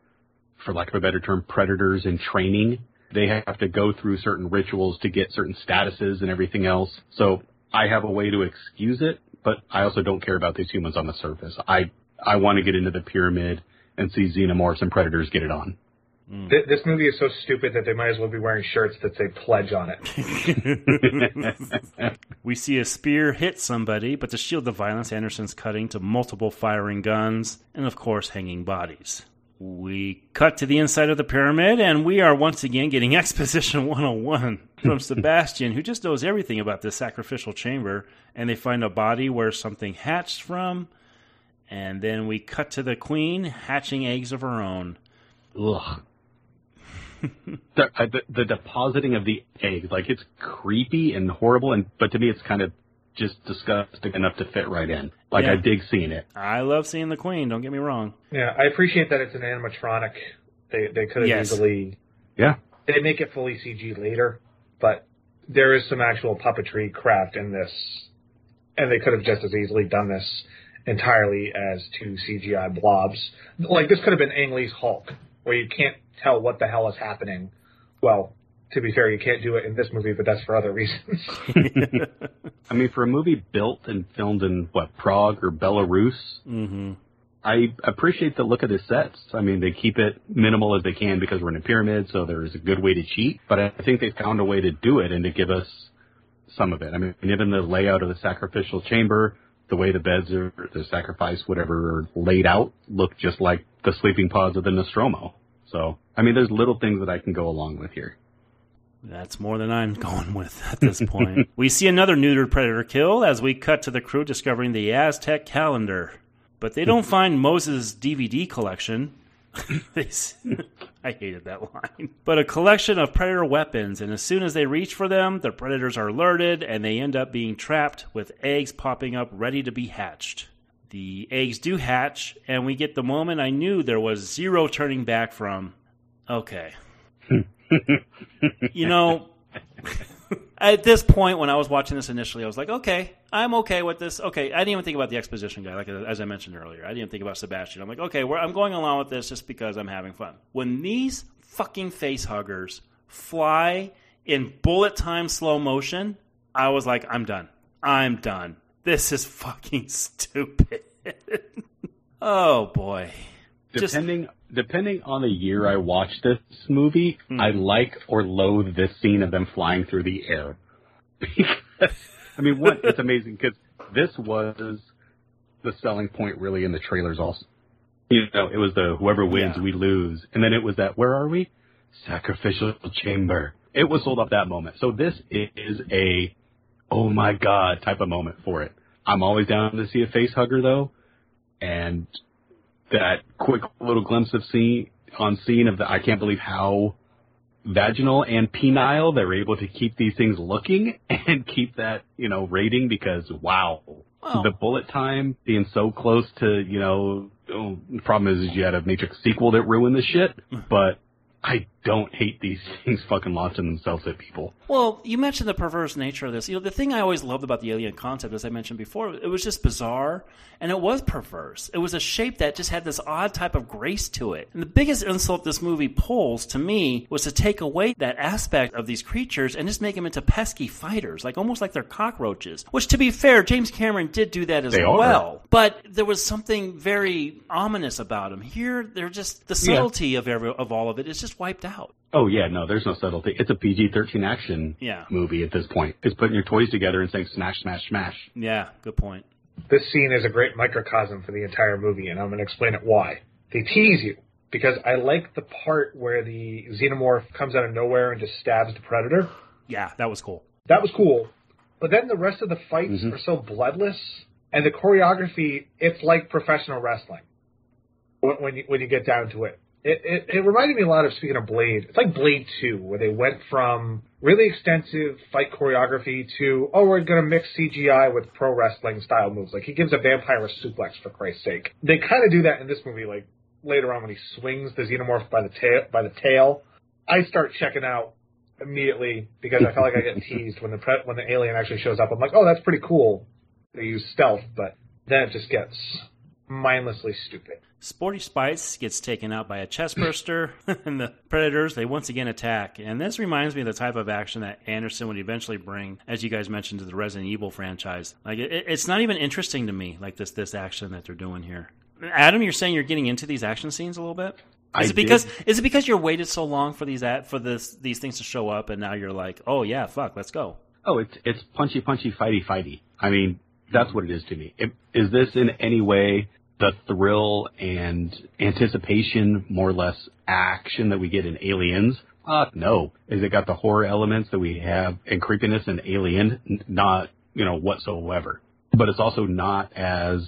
for lack of a better term, predators in training. They have to go through certain rituals to get certain statuses and everything else. So I have a way to excuse it, but I also don't care about these humans on the surface. I, I want to get into the pyramid and see xenomorphs and predators get it on. Mm. Th- this movie is so stupid that they might as well be wearing shirts that say pledge on it. we see a spear hit somebody, but to shield the violence, Anderson's cutting to multiple firing guns and, of course, hanging bodies. We cut to the inside of the pyramid, and we are once again getting Exposition 101 from Sebastian, who just knows everything about this sacrificial chamber. And they find a body where something hatched from. And then we cut to the queen hatching eggs of her own. Ugh. the, uh, the the depositing of the eggs, like it's creepy and horrible, and but to me it's kind of just disgusting enough to fit right in. Like Yeah. I dig seeing it. I love seeing the queen, don't get me wrong. Yeah, I appreciate that it's an animatronic. They they could have Yes. easily Yeah, they make it fully CG later, but there is some actual puppetry craft in this, and they could have just as easily done this entirely as two CGI blobs. Like this could have been Ang Lee's Hulk, where you can't tell what the hell is happening. Well, to be fair, you can't do it in this movie, but that's for other reasons. I mean for a movie built and filmed in what Prague or Belarus, hmm I appreciate the look of the sets. I mean they keep it minimal as they can because we're in a pyramid, so there's a good way to cheat. But I think they found a way to do it and to give us some of it. I mean even the layout of the sacrificial chamber, the way the beds are, the sacrifice, whatever, are laid out, look just like the sleeping pods of the Nostromo. So, I mean, there's little things that I can go along with here. That's more than I'm going with at this point. we see another neutered predator kill as we cut to the crew discovering the Aztec calendar. But they don't find Moses' DVD collection. I hated that line. But a collection of predator weapons, and as soon as they reach for them, the predators are alerted and they end up being trapped with eggs popping up ready to be hatched. The eggs do hatch, and we get the moment I knew there was zero turning back from. Okay. you know, at this point when I was watching this initially, I was like, okay, I'm okay with this. Okay, I didn't even think about the exposition guy, like as I mentioned earlier. I didn't even think about Sebastian. I'm like, okay, we're, I'm going along with this just because I'm having fun. When these fucking face huggers fly in bullet time slow motion, I was like, I'm done. I'm done. This is fucking stupid. oh boy. Just- Depending depending on the year I watched this movie, Hmm. I like or loathe this scene of them flying through the air. Because, I mean, one, it's amazing because this was the selling point really in the trailers also. You know, it was the whoever wins, Yeah. we lose. And then it was that, where are we? Sacrificial chamber. It was sold off that moment. So this is a, oh my god type of moment for it. I'm always down to see a face hugger though. And that quick little glimpse of scene on scene of the I can't believe how vaginal and penile they're able to keep these things looking and keep that you know rating because wow Well- the bullet time being so close to you know oh, the problem is you had a Matrix sequel that ruined the shit mm. but I don't hate these things fucking launching themselves at people Well, you mentioned the perverse nature of this. You know, the thing I always loved about the alien concept, as I mentioned before, it was just bizarre and it was perverse. It was a shape that just had this odd type of grace to it. And the biggest insult this movie pulls to me was to take away that aspect of these creatures and just make them into pesky fighters, like almost like they're cockroaches. Which, to be fair, James Cameron did do that as They are. well. But there was something very ominous about them. Here, they're just the Yeah. subtlety of every of all of it is just wiped out. Oh yeah no there's no subtlety it's a PG-13 action Yeah. movie at this point it's putting your toys together and saying smash smash smash Yeah, good point. This scene is a great microcosm for the entire movie, and I'm going to explain it why. They tease you because I like the part where the xenomorph comes out of nowhere and just stabs the predator. Yeah, that was cool. That was cool. But then the rest of the fights mm-hmm. are so bloodless, and the choreography, it's like professional wrestling. When, when you when you get down to it, it, it it reminded me a lot of speaking of Blade. It's like Blade Two, where they went from really extensive fight choreography to oh, we're gonna mix CGI with pro wrestling style moves. Like he gives a vampire a suplex for Christ's sake. They kind of do that in this movie. Like later on when he swings the xenomorph by the tail by the tail, I start checking out immediately because I felt like I get teased when the pre- when the alien actually shows up. I'm like, oh, that's pretty cool. They use stealth, but then it just gets mindlessly stupid. Sporty Spice gets taken out by a chestburster, and the predators they once again attack. And this reminds me of the type of action that Anderson would eventually bring, as you guys mentioned, to the Resident Evil franchise. Like it, it's not even interesting to me, like this this action that they're doing here. Adam, you're saying you're getting into these action scenes a little bit. I Is it because did. is it because you're waited so long for these at, for this these things to show up, and now you're like, oh yeah, fuck, let's go. Oh, it's it's punchy, punchy, fighty, fighty. I mean, that's what it is to me. It, is this in any way the thrill and anticipation, more or less, action that we get in Aliens? Uh, no. Is it got the horror elements that we have and creepiness in Alien? Not, you know, whatsoever. But it's also not as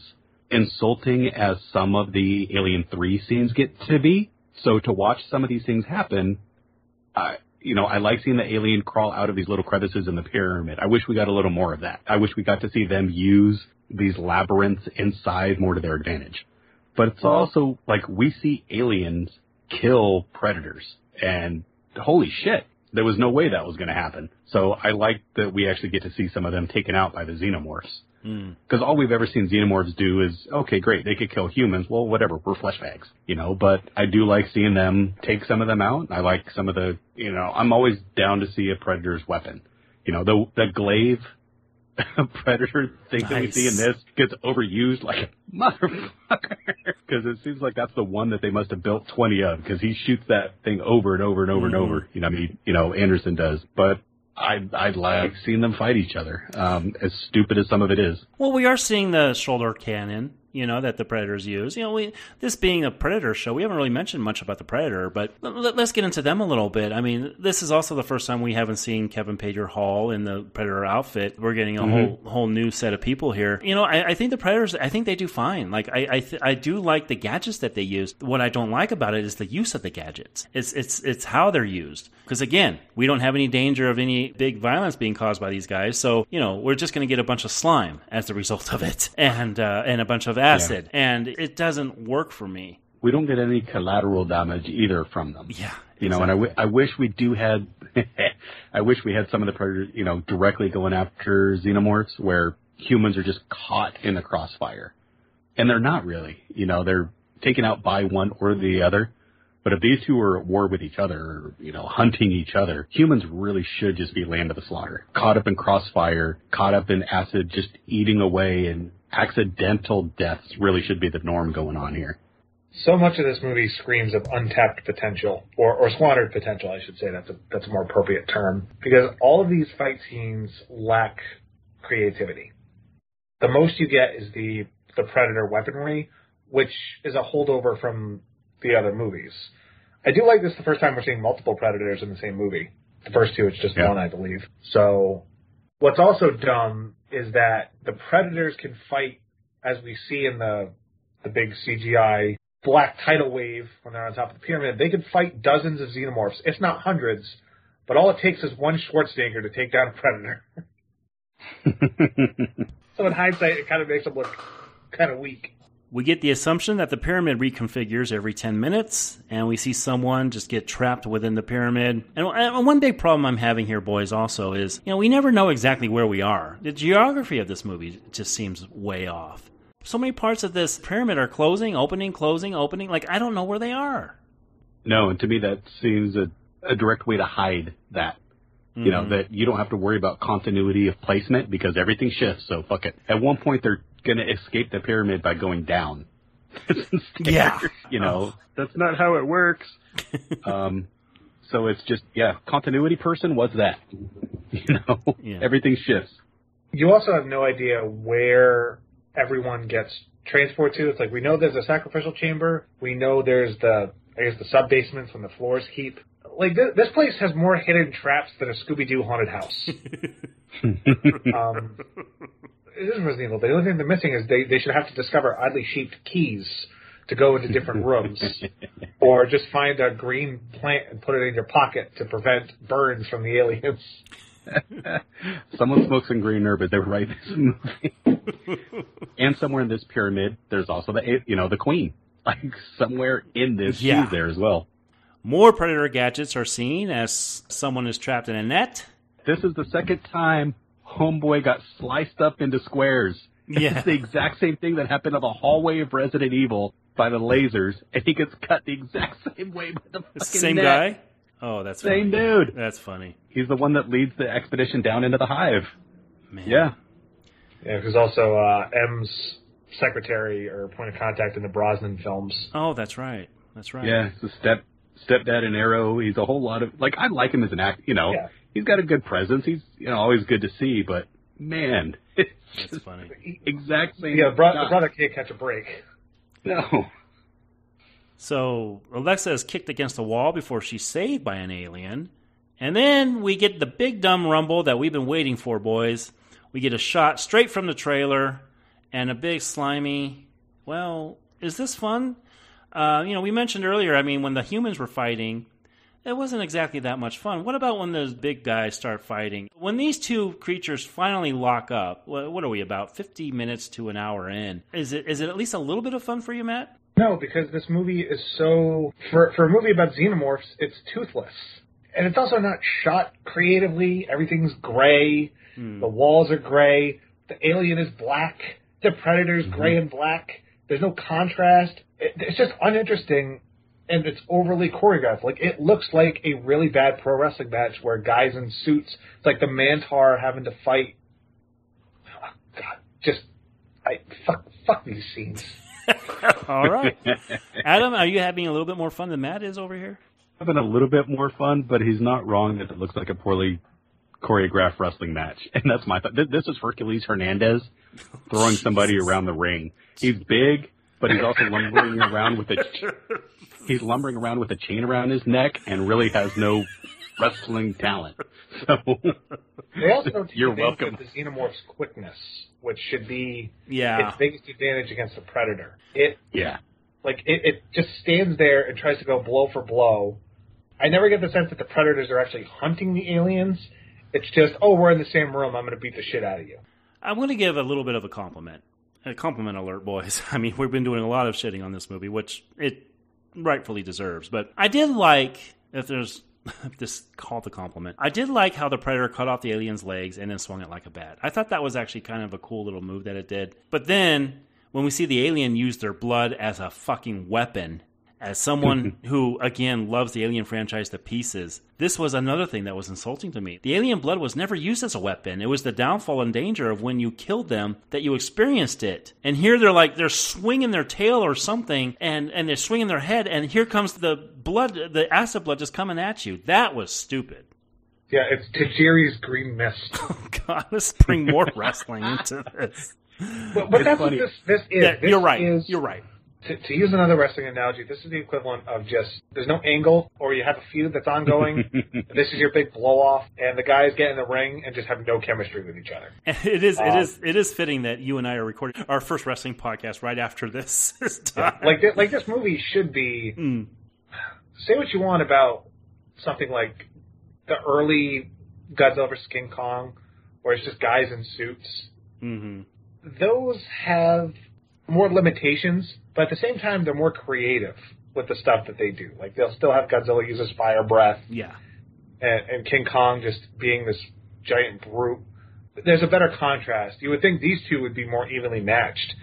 insulting as some of the Alien 3 scenes get to be. So to watch some of these things happen, I, you know, I like seeing the alien crawl out of these little crevices in the pyramid. I wish we got a little more of that. I wish we got to see them use these labyrinths inside more to their advantage. But it's also like we see aliens kill predators and holy shit, there was no way that was going to happen. So I like that we actually get to see some of them taken out by the xenomorphs. Hmm. Because all we've ever seen xenomorphs do is, okay, great, they could kill humans. Well, whatever, we're flesh bags, you know. But I do like seeing them take some of them out. I like some of the, you know, I'm always down to see a predator's weapon. You know, the the glaive predator thing that we see in this gets overused like a motherfucker. Because it seems like that's the one that they must have built 20 of. Because he shoots that thing over and over and over and over. You know, I mean, you know, Anderson does. But I I like seeing them fight each other. Um, as stupid as some of it is. Well, we are seeing the shoulder cannon you know, that the Predators use. You know, we, this being a Predator show, we haven't really mentioned much about the Predator, but let, us get into them a little bit. I mean, this is also the first time we haven't seen Kevin Peter Hall in the Predator outfit. We're getting a mm-hmm. whole whole new set of people here. You know, I, I think the Predators, I think they do fine. Like, I I, th- I do like the gadgets that they use. What I don't like about it is the use of the gadgets. It's it's it's how they're used. Because again, we don't have any danger of any big violence being caused by these guys. So you know, we're just going to get a bunch of slime as the result of it, and uh, and a bunch of acid, yeah. and it doesn't work for me. We don't get any collateral damage either from them. Yeah, you know, and I, w- I wish we do had, I wish we had some of the predators, you know, directly going after xenomorphs where humans are just caught in the crossfire, and they're not really. You know, they're taken out by one or the mm-hmm. other. But if these two are at war with each other, or, you know, hunting each other, humans really should just be land of the slaughter. Caught up in crossfire, caught up in acid, just eating away, and accidental deaths really should be the norm going on here. So much of this movie screams of untapped potential, or, or squandered potential, I should say. That's a, that's a more appropriate term. Because all of these fight scenes lack creativity. The most you get is the, the Predator weaponry, which is a holdover from the other movies. I do like this the first time we're seeing multiple Predators in the same movie. The first two, it's just yeah. one, I believe. So, what's also dumb is that the Predators can fight, as we see in the the big CGI black tidal wave when they're on top of the pyramid. They can fight dozens of xenomorphs, if not hundreds. But all it takes is one Schwarzenegger to take down a Predator. so in hindsight, it kind of makes them look kind of weak. We get the assumption that the pyramid reconfigures every 10 minutes, and we see someone just get trapped within the pyramid. And one big problem I'm having here, boys, also is, you know, we never know exactly where we are. The geography of this movie just seems way off. So many parts of this pyramid are closing, opening, closing, opening. Like, I don't know where they are. No, and to me, that seems a, a direct way to hide that. Mm-hmm. You know, mm-hmm. that you don't have to worry about continuity of placement because everything shifts, so fuck it. At one point, they're going to escape the pyramid by going down. yeah. You know, oh. that's not how it works. um, so it's just, yeah, continuity person was that. You know, yeah. everything shifts. You also have no idea where everyone gets transported to. It's like we know there's a sacrificial chamber. We know there's the, I guess, the sub basements when the floors keep. Like this, this place has more hidden traps than a Scooby Doo haunted house. um, it isn't Resident Evil. The only thing they're missing is they, they should have to discover oddly shaped keys to go into different rooms, or just find a green plant and put it in your pocket to prevent burns from the aliens. Someone smokes some green herb as they write this movie. and somewhere in this pyramid, there's also the you know the queen. Like somewhere in this, yeah. she's there as well. More predator gadgets are seen as someone is trapped in a net. This is the second time Homeboy got sliced up into squares. Yeah. It's the exact same thing that happened in the hallway of Resident Evil by the lasers, and he gets cut the exact same way by the fucking Same net. guy? Oh, that's same funny. dude. That's funny. He's the one that leads the expedition down into the hive. Man. Yeah. Yeah, who's also uh, M's secretary or point of contact in the Brosnan films. Oh, that's right. That's right. Yeah, the step stepdad in Arrow. He's a whole lot of like I like him as an act. You know, yeah he's got a good presence. He's you know always good to see, but man, it's funny. Exactly. Yeah, bro- the brother can't catch a break. No. So Alexa is kicked against the wall before she's saved by an alien. And then we get the big dumb rumble that we've been waiting for, boys. We get a shot straight from the trailer and a big slimy. Well, is this fun? Uh, you know, we mentioned earlier, I mean, when the humans were fighting, it wasn't exactly that much fun. What about when those big guys start fighting? When these two creatures finally lock up, what are we about 50 minutes to an hour in? Is it is it at least a little bit of fun for you, Matt? No, because this movie is so for for a movie about xenomorphs, it's toothless. And it's also not shot creatively. Everything's gray. Hmm. The walls are gray. The alien is black. The predator's mm-hmm. gray and black. There's no contrast. It, it's just uninteresting and it's overly choreographed. Like it looks like a really bad pro wrestling match where guys in suits, it's like the Mantaur having to fight. Oh, God, just I fuck fuck these scenes. All right, Adam, are you having a little bit more fun than Matt is over here? Having a little bit more fun, but he's not wrong that it looks like a poorly choreographed wrestling match, and that's my thought. This is Hercules Hernandez throwing somebody around the ring. He's big, but he's also lumbering around with a ch- he's lumbering around with a chain around his neck, and really has no wrestling talent. So They also don't You're welcome. the xenomorph's quickness, which should be Yeah. its biggest advantage against the predator. It yeah, like it, it just stands there and tries to go blow for blow. I never get the sense that the predators are actually hunting the aliens. It's just, oh, we're in the same room. I'm going to beat the shit out of you. I'm going to give a little bit of a compliment. A compliment alert, boys. I mean, we've been doing a lot of shitting on this movie, which it rightfully deserves. But I did like, if there's this call to compliment, I did like how the Predator cut off the alien's legs and then swung it like a bat. I thought that was actually kind of a cool little move that it did. But then, when we see the alien use their blood as a fucking weapon, as someone mm-hmm. who, again, loves the Alien franchise to pieces, this was another thing that was insulting to me. The alien blood was never used as a weapon. It was the downfall and danger of when you killed them that you experienced it. And here they're like, they're swinging their tail or something, and, and they're swinging their head, and here comes the blood, the acid blood just coming at you. That was stupid. Yeah, it's Tajiri's green mist. oh, God, let's bring more wrestling into this. But, but that's funny. what this this is. Yeah, This you're right. is- You're right. To, to use another wrestling analogy, this is the equivalent of just there's no angle, or you have a feud that's ongoing. this is your big blow off, and the guys get in the ring and just have no chemistry with each other. It is, it Um, is, it is fitting that you and I are recording our first wrestling podcast right after this is done. Like thi- like this movie should be. Mm. Say what you want about something like the early Godzilla vs King Kong, where it's just guys in suits. hmm those have more limitations, but at the same time, they're more creative with the stuff that they do. Like they'll still have Godzilla use his fire breath, Yeah. and, and King Kong just being this giant brute. There's a better contrast. You would think these two would be more evenly matched,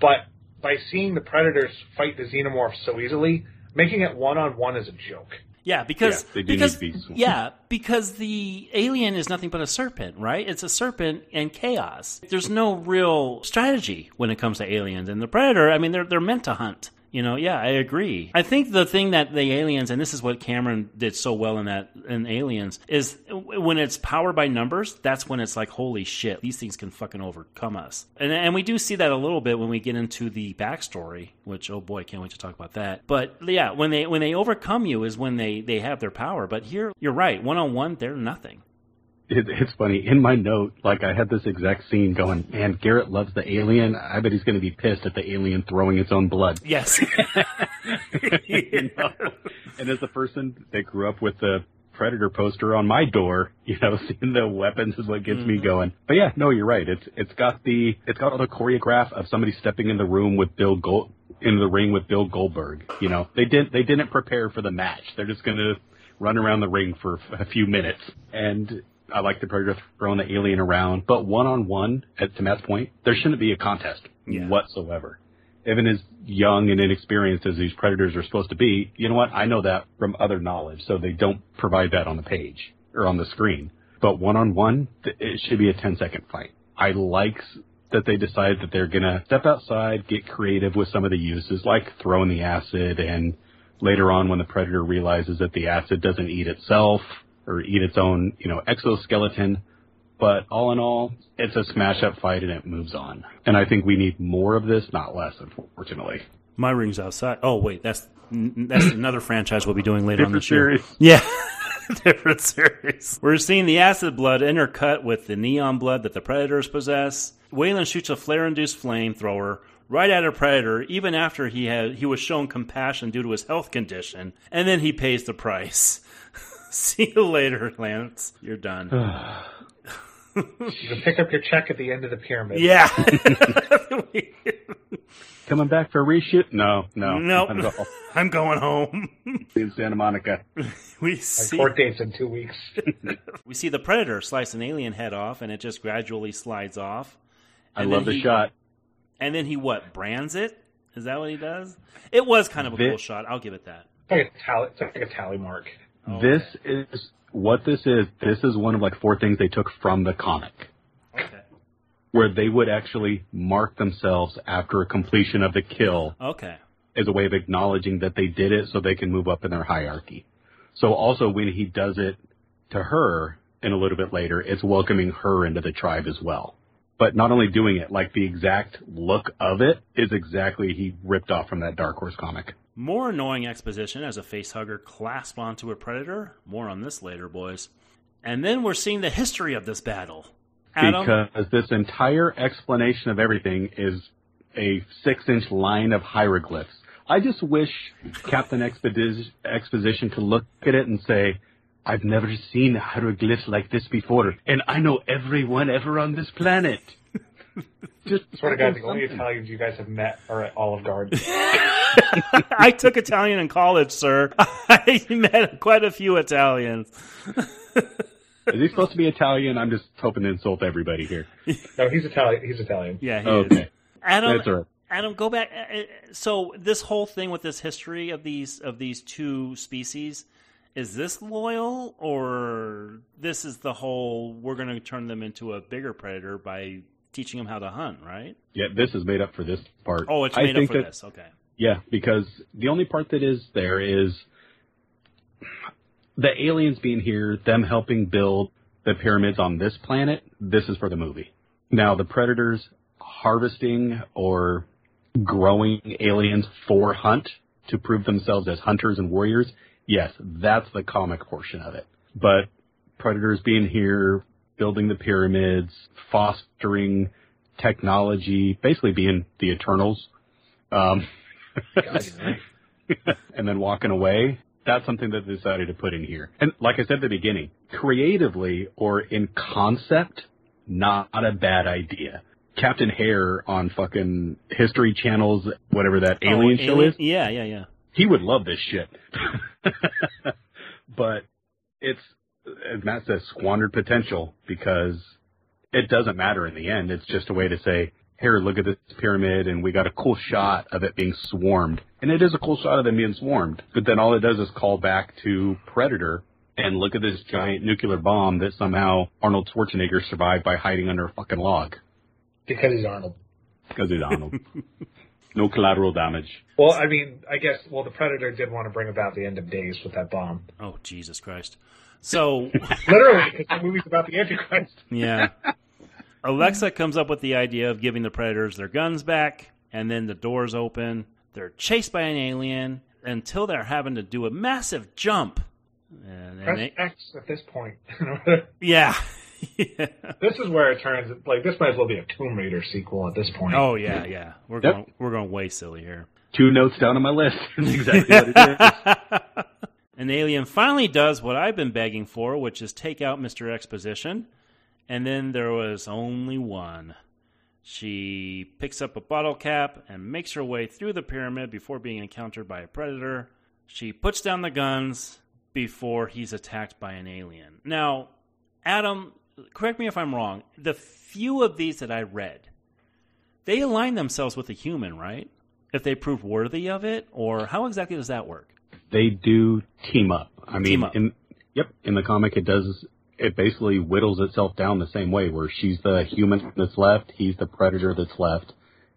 but by seeing the Predators fight the Xenomorphs so easily, making it one on one is a joke. Yeah, because Yeah, because be yeah, because the alien is nothing but a serpent, right? It's a serpent and chaos. There's no real strategy when it comes to aliens and the predator. I mean, they're they're meant to hunt. You know, yeah, I agree. I think the thing that the aliens, and this is what Cameron did so well in that in Aliens, is when it's powered by numbers. That's when it's like, holy shit, these things can fucking overcome us. And and we do see that a little bit when we get into the backstory, which oh boy, can't wait to talk about that. But yeah, when they when they overcome you is when they they have their power. But here, you're right, one on one, they're nothing. It, it's funny. In my note, like I had this exact scene going, man, Garrett loves the alien. I bet he's going to be pissed at the alien throwing its own blood. Yes. You know? And as a person that grew up with the Predator poster on my door, you know, seeing the weapons is what gets me mm-hmm. going. But yeah, no, you're right. It's it's got the it's got all the choreograph of somebody stepping in the room with Bill Gold in the ring with Bill Goldberg. You know, they didn't they didn't prepare for the match. They're just gonna run around the ring for a few minutes. And I like the Predator throwing the alien around, but one on one, to Matt's point, there shouldn't be a contest Yeah. whatsoever. Even as young and inexperienced as these predators are supposed to be, you know what? I know that from other knowledge, so they don't provide that on the page or on the screen. But one on one, it should be a 10 second fight. I like that they decide that they're gonna step outside, get creative with some of the uses, like throwing the acid, and later on when the predator realizes that the acid doesn't eat itself or eat its own, you know, exoskeleton. But all in all, it's a smash up fight and it moves on. And I think we need more of this, not less, unfortunately. My ring's outside. Oh wait, that's that's another franchise we'll be doing later on Different this year. series. Yeah, different series. We're seeing the acid blood intercut with the neon blood that the predators possess. Weyland shoots a flare-induced flamethrower right at a predator, even after he had he was shown compassion due to his health condition, and then he pays the price. See you later, Lance. You're done. You can pick up your check at the end of the pyramid. yeah. Coming back for a reshoot? No, no. Nope. I'm going home. in Santa Monica. we My see court date's in two weeks. we see the predator slice an alien head off, and it just gradually slides off. I love then the he- shot. And then he what? Brands it? Is that what he does? It was kind of a Vi- cool shot. I'll give it that. It's like a tally, it's like a tally mark. Oh, This is what this is. This is one of like four things they took from the comic, Okay. where they would actually mark themselves after a completion of the kill Okay. as a way of acknowledging that they did it so they can move up in their hierarchy. So also when he does it to her and a little bit later, it's welcoming her into the tribe as well. But not only doing it, like the exact look of it is exactly he ripped off from that Dark Horse comic. More annoying exposition as a facehugger clasp onto a predator. More on this later, boys. And then we're seeing the history of this battle. Adam, Because this entire explanation of everything is a six inch line of hieroglyphs. I just wish Captain Exposition could look at it and say, I've never seen hieroglyphs like this before, and I know everyone ever on this planet. Just Swear to God, the only Italians you guys have met are at Olive Garden. I took Italian in college, sir. I met quite a few Italians. Is he supposed to be Italian? I'm just hoping to insult everybody here. no, he's Italian. He's Italian. Yeah, he Okay. is. Adam, That's all right. Adam, go back. uh, uh, So this whole thing with this history of these of these two species, is this loyal or this is the whole? We're going to turn them into a bigger predator by teaching them how to hunt, right? Yeah, this is made up for this part. Oh, it's I made up think for that- this. Okay. Yeah, because the only part that is there is the aliens being here, them helping build the pyramids on this planet. This is for the movie. Now, the predators harvesting or growing aliens for hunt to prove themselves as hunters and warriors. Yes, that's the comic portion of it. But predators being here, building the pyramids, fostering technology, basically being the Eternals. Um, and then walking away. That's something that they decided to put in here. And like I said at the beginning, creatively or in concept, not a bad idea. Captain Hair on fucking History Channel's whatever that alien Oh, show alien- is, Yeah, yeah, yeah. he would love this shit. but it's, as Matt says, squandered potential because it doesn't matter in the end. It's just a way to say, here, look at this pyramid, and we got a cool shot of it being swarmed. And it is a cool shot of them being swarmed. But then all it does is call back to Predator and look at this giant nuclear bomb that somehow Arnold Schwarzenegger survived by hiding under a fucking log. Because he's Arnold. Because he's Arnold. no collateral damage. Well, I mean, I guess, well, the Predator did want to bring about the end of days with that bomb. Oh Jesus Christ! So Literally, because the movie's about the Antichrist. yeah, Alexa comes up with the idea of giving the predators their guns back, and then the doors open. They're chased by an alien until they're having to do a massive jump. And, and Press they- X at this point. yeah. this is where it turns, like, this might as well be a Tomb Raider sequel at this point. Oh yeah, yeah. We're Yep. going we're going way silly here. Two notes down on my list. That's exactly what it is. An alien finally does what I've been begging for, which is take out Mr. Exposition. And then there was only one. She picks up a bottle cap and makes her way through the pyramid before being encountered by a predator. She puts down the guns before he's attacked by an alien. Now, Adam, correct me if I'm wrong. The few of these that I read, they align themselves with a human, right? If they prove worthy of it, or how exactly does that work? they do team up. I mean, up. in yep, in the comic it does. It basically whittles itself down the same way, where she's the human that's left, he's the predator that's left,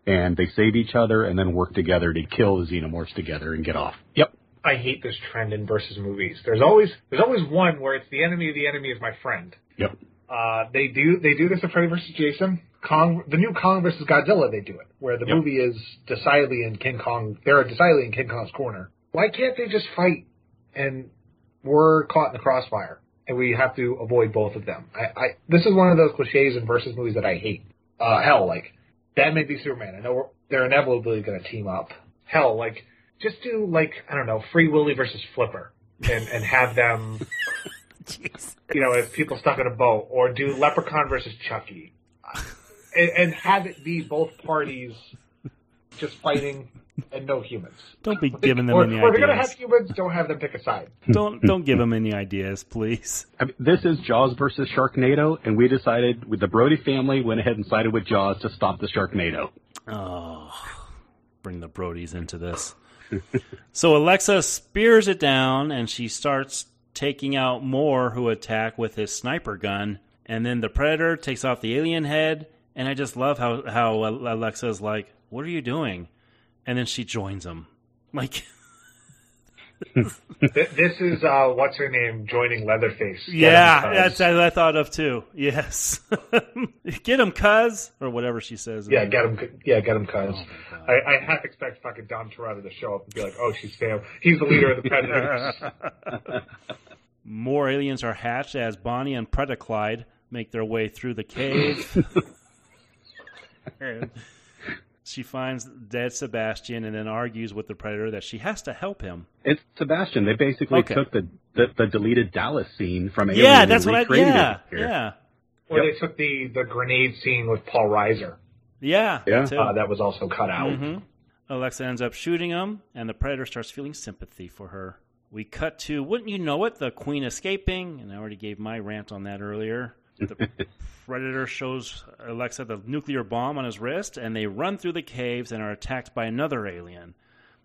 and they save each other and then work together to kill the xenomorphs together and get off. Yep. I hate this trend in versus movies. There's always there's always one where it's the enemy of the enemy is my friend. Yep. Uh, they do they do this in Freddy vs. Jason. Kong, the new Kong versus Godzilla, they do it where the Yep. movie is decidedly in King Kong. They're decidedly in King Kong's corner. Why can't they just fight and we're caught in the crossfire and we have to avoid both of them? I, I this is one of those cliches in versus movies that I hate. Uh, hell, like that Batman v Superman. I know they're inevitably going to team up. Hell, like just do like I don't know, Free Willy versus Flipper, and and have them, you know, if people stuck in a boat, or do Leprechaun versus Chucky, and, and have it be both parties just fighting and no humans. Don't be giving them or, any or if you're gonna have ideas. humans, don't have them pick a side. Don't don't give them any ideas, please. I mean, this is Jaws versus Sharknado, and we decided with the Brody family went ahead and sided with Jaws to stop the Sharknado. Oh, bring the Brodies into this. so Alexa spears it down, and she starts taking out more who attack with his sniper gun. And then the predator takes off the alien head, and I just love how how Alexa's like, "What are you doing?" And then she joins him. Like this is uh, what's her name joining Leatherface. Yeah, that's what I thought of too. Yes, get him, cuz, or whatever she says. yeah, get him. Yeah, get him, cuz. I, I half expect fucking Dom Toretto to show up and be like, "Oh, she's Sam. He's the leader of the Predators." More aliens are hatched as Bonnie and Predaclyde make their way through the cave. She finds dead Sebastian and then argues with the Predator that she has to help him. It's Sebastian. They basically Okay. took the, the the deleted Dallas scene from Alien yeah, that's what I. recreated Yeah, it yeah, Or they took the the grenade scene with Paul Reiser. yeah. Yeah. that too. Uh, that was also cut out. Mhm. Alexa ends up shooting him, and the Predator starts feeling sympathy for her. We cut to, wouldn't you know it, the Queen escaping, and I already gave my rant on that earlier. The Predator shows Alexa the nuclear bomb on his wrist, and they run through the caves and are attacked by another alien.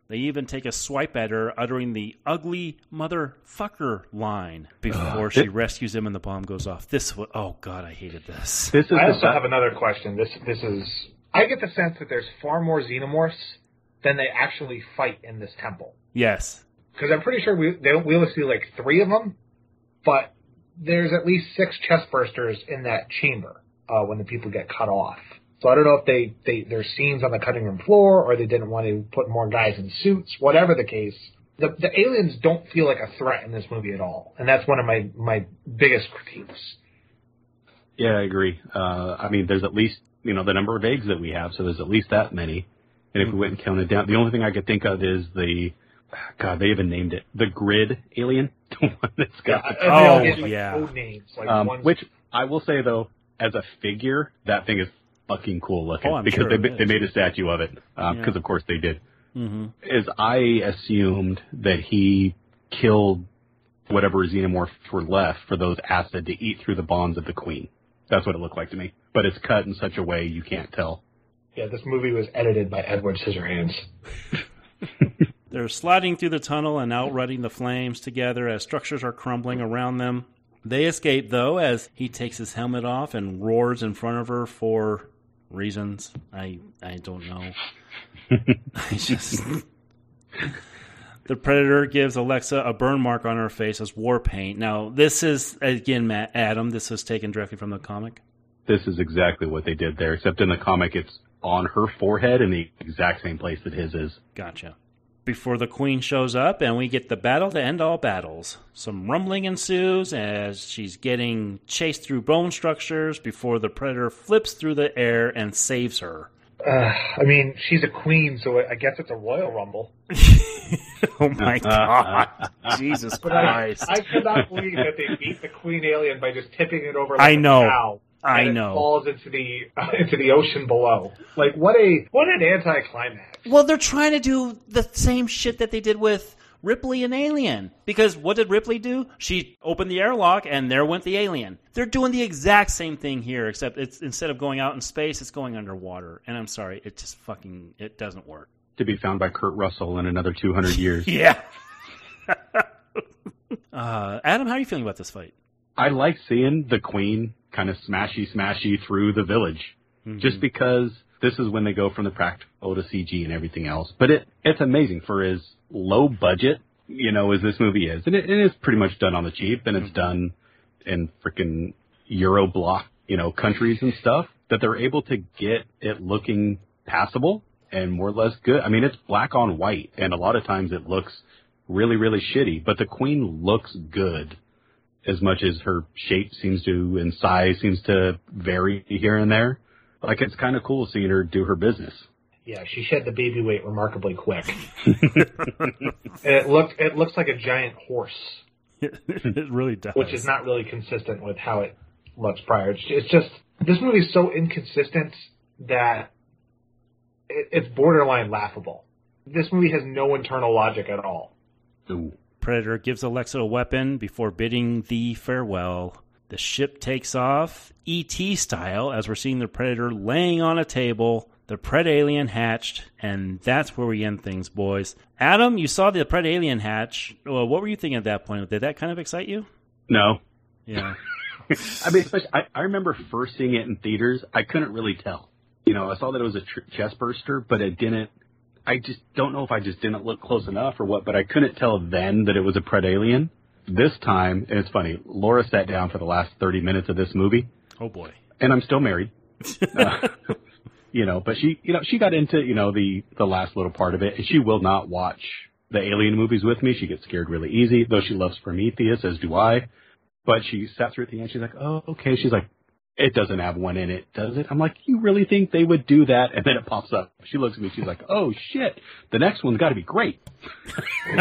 They even take a swipe at her, uttering the ugly motherfucker line before she rescues him and the bomb goes off. This, wa- oh god, I hated this. This is I also be- have another question. This this is. I get the sense that there's far more xenomorphs than they actually fight in this temple. Yes. Because I'm pretty sure we they, we only see like three of them, but there's at least six chest bursters in that chamber uh, when the people get cut off. So I don't know if they, they there's scenes on the cutting room floor or they didn't want to put more guys in suits. Whatever the case, the the aliens don't feel like a threat in this movie at all, and that's one of my my biggest critiques. Yeah, I agree. Uh, I mean, there's at least you know the number of eggs that we have, so there's at least that many. And if we went and counted down, the only thing I could think of is the God. They even named it the grid alien, the one that's got the And Oh, get, like, yeah. code names like Um, one's- which I will say though, as a figure, that thing is fucking cool looking Oh, I'm because sure they it they made a statue of it because Yeah. of course they did. hmm Is I assumed that he killed whatever xenomorphs were left for those acid to eat through the bonds of the queen. That's what it looked like to me. But it's cut in such a way you can't tell. yeah, this movie was edited by Edward Scissorhands. They're sliding through the tunnel and outrunning the flames together as structures are crumbling around them. They escape, though, as he takes his helmet off and roars in front of her for reasons. I I don't know. I just. The Predator gives Alexa a burn mark on her face as war paint. Now, this is, again, Matt, Adam, this was taken directly from the comic. This is exactly what they did there, except in the comic it's on her forehead in the exact same place that his is. Gotcha. Before the queen shows up, and we get the battle to end all battles. Some rumbling ensues as she's getting chased through bone structures before the predator flips through the air and saves her. Uh, I mean, she's a queen, so I guess it's a royal rumble. oh my god. Jesus But I, Christ. I cannot believe that they beat the queen alien by just tipping it over. Like I a know. Cow, I and it know. falls into the into the ocean below. Like what a what an anticlimax. Well, they're trying to do the same shit that they did with Ripley and Alien. Because what did Ripley do? She opened the airlock and there went the alien. They're doing the exact same thing here, except it's instead of going out in space, it's going underwater. And I'm sorry, it just fucking it doesn't work. To be found by Kurt Russell in another 200 years. Yeah. uh, Adam, how are you feeling about this fight? I like seeing the queen kind of smashy smashy through the village, Mm-hmm. just because this is when they go from the practical to CG and everything else. But it it's amazing for as low budget, you know, as this movie is, and it, it is pretty much done on the cheap, and it's Mm-hmm. done in freaking Euro block, you know, countries and stuff. That they're able to get it looking passable and more or less good. I mean, it's black on white, and a lot of times it looks really really shitty, but the queen looks good as much as her shape seems to and size seems to vary here and there. Like it's kind of cool seeing her do her business. Yeah, she shed the baby weight remarkably quick. it looked it looks like a giant horse, it really does. which is not really consistent with how it looks prior. It's, it's just this movie is so inconsistent that it, it's borderline laughable. This movie has no internal logic at all. Ooh. Predator gives Alexa a weapon before bidding thee farewell. The ship takes off, E.T. style, as we're seeing the Predator laying on a table, the Pred Alien hatched, and that's where we end things, boys. Adam, you saw the Pred Alien hatch. Well, what were you thinking at that point? Did that kind of excite you? No, Yeah. I mean, especially, I, I remember first seeing it in theaters. I couldn't really tell. You know, I saw that it was a tr- chest burster, but it didn't. I just don't know if I just didn't look close enough or what, but I couldn't tell then that it was a pred alien. This time, and it's funny, Laura sat down for the last 30 minutes of this movie. Oh boy. And I'm still married. uh, you know, but she, you know, she got into, you know, the, the last little part of it and she will not watch the alien movies with me. She gets scared really easy, though she loves Prometheus, as do I. But she sat through at the end. She's like, oh, okay. She's like, it doesn't have one in it, does it? I'm like, you really think they would do that? And then it pops up. She looks at me. She's like, oh shit, the next one's got to be great.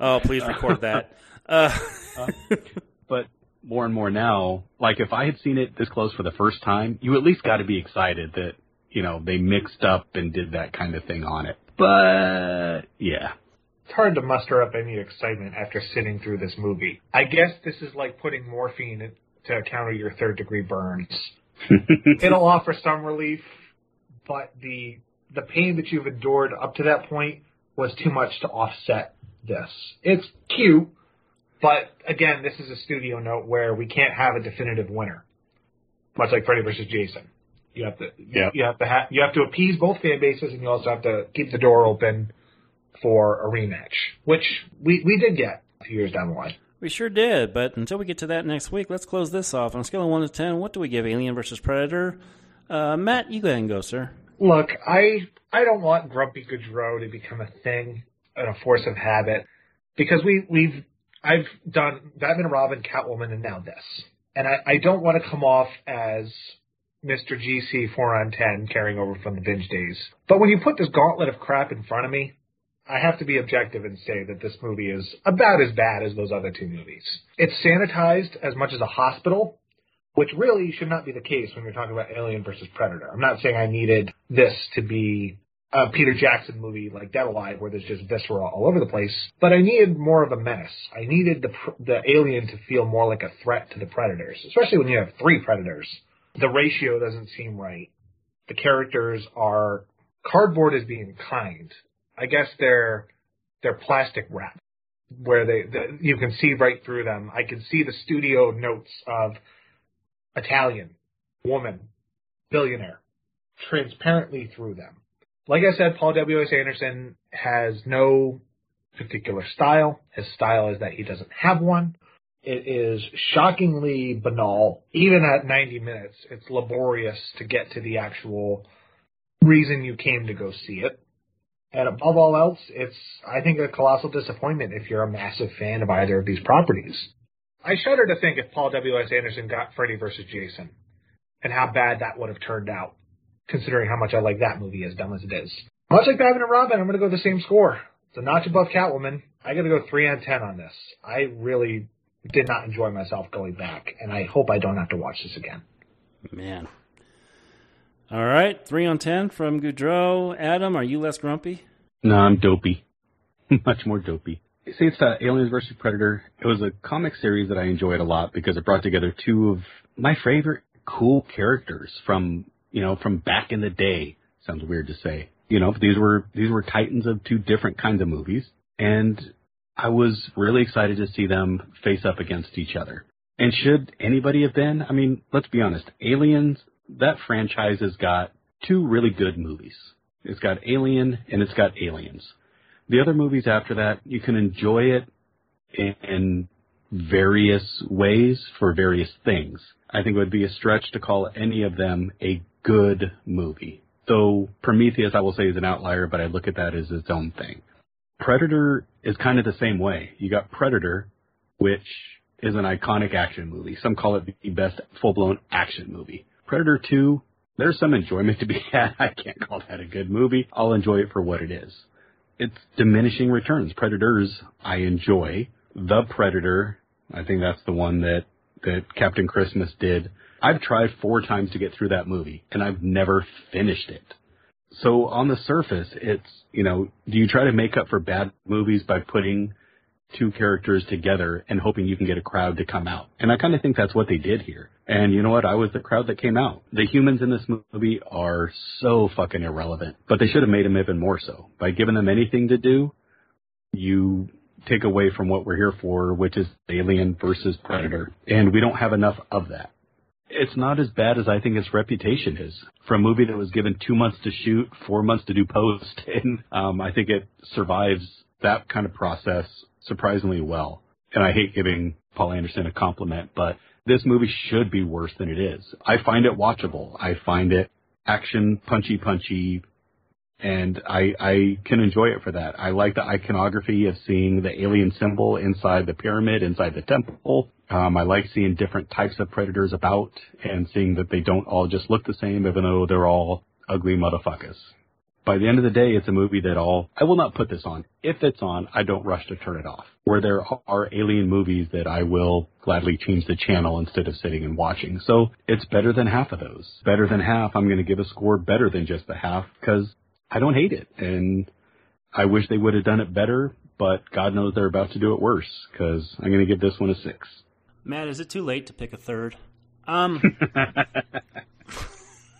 oh, please record that. Uh. uh, but more and more now, like if I had seen it this close for the first time, you at least got to be excited that you know they mixed up and did that kind of thing on it. But yeah, it's hard to muster up any excitement after sitting through this movie. I guess this is like putting morphine to counter your third degree burns. It'll offer some relief, but the the pain that you've endured up to that point was too much to offset this. It's cute, but again, this is a studio note where we can't have a definitive winner. Much like Freddy versus Jason. You have to yep. you have to ha- you have to appease both fan bases and you also have to keep the door open for a rematch, which we, we did get a few years down the line. We sure did, but until we get to that next week, let's close this off. On a scale of 1 to 10, what do we give Alien versus Predator? Uh, Matt, you go ahead and go, sir. Look, I I don't want Grumpy Goudreau to become a thing and a force of habit because we we've I've done Batman Robin, Catwoman, and now this, and I, I don't want to come off as Mr. GC 4 on 10 carrying over from the binge days. But when you put this gauntlet of crap in front of me, I have to be objective and say that this movie is about as bad as those other two movies. It's sanitized as much as a hospital, which really should not be the case when you're talking about Alien versus Predator. I'm not saying I needed this to be a Peter Jackson movie like Dead Alive where there's just viscera all over the place, but I needed more of a menace. I needed the the alien to feel more like a threat to the predators, especially when you have three predators. The ratio doesn't seem right. The characters are cardboard is being kind I guess they're they're plastic wrap where they the, you can see right through them. I can see the studio notes of Italian woman billionaire transparently through them. Like I said, Paul W. S. Anderson has no particular style. His style is that he doesn't have one. It is shockingly banal. Even at 90 minutes, it's laborious to get to the actual reason you came to go see it. And above all else, it's, I think, a colossal disappointment if you're a massive fan of either of these properties. I shudder to think if Paul W.S. Anderson got Freddy vs. Jason and how bad that would have turned out, considering how much I like that movie as dumb as it is. Much like Batman and Robin, I'm going to go the same score. It's a notch above Catwoman. I got to go 3 on 10 on this. I really did not enjoy myself going back, and I hope I don't have to watch this again. Man, all right, three on ten from Goudreau. Adam, are you less grumpy? No, I'm dopey. Much more dopey. See, it's uh, Aliens vs. Predator. It was a comic series that I enjoyed a lot because it brought together two of my favorite cool characters from, you know, from back in the day. Sounds weird to say. You know, these were, these were titans of two different kinds of movies. And I was really excited to see them face up against each other. And should anybody have been, I mean, let's be honest, Aliens that franchise has got two really good movies. It's got Alien and it's got Aliens. The other movies after that, you can enjoy it in, various ways for various things. I think it would be a stretch to call any of them a good movie. Though Prometheus, I will say, is an outlier, but I look at that as its own thing. Predator is kind of the same way. You got Predator, which is an iconic action movie. Some call it the best full-blown action movie. Predator 2, there's some enjoyment to be had. I can't call that a good movie. I'll enjoy it for what it is. It's diminishing returns. Predators, I enjoy. The Predator, I think that's the one that, that Captain Christmas did. I've tried four times to get through that movie, and I've never finished it. So on the surface, it's, you know, do you try to make up for bad movies by putting two characters together and hoping you can get a crowd to come out. And I kind of think that's what they did here. And you know what? I was the crowd that came out. The humans in this movie are so fucking irrelevant, but they should have made them even more so. By giving them anything to do, you take away from what we're here for, which is Alien versus Predator. And we don't have enough of that. it's not as bad as I think its reputation is. For a movie that was given two months to shoot, four months to do post, and um, I think it survives that kind of process surprisingly well. And I hate giving Paul Anderson a compliment, but this movie should be worse than it is. I find it watchable. I find it action, punchy, punchy, and I, I can enjoy it for that. I like the iconography of seeing the alien symbol inside the pyramid, inside the temple. Um, I like seeing different types of predators about and seeing that they don't all just look the same, even though they're all ugly motherfuckers. By the end of the day, it's a movie that all, I will not put this on. If it's on, I don't rush to turn it off. Where there are alien movies that I will gladly change the channel instead of sitting and watching. So it's better than half of those. Better than half, I'm going to give a score better than just the half because I don't hate it. And I wish they would have done it better, but God knows they're about to do it worse because I'm going to give this one a six. Matt, is it too late to pick a third? Um,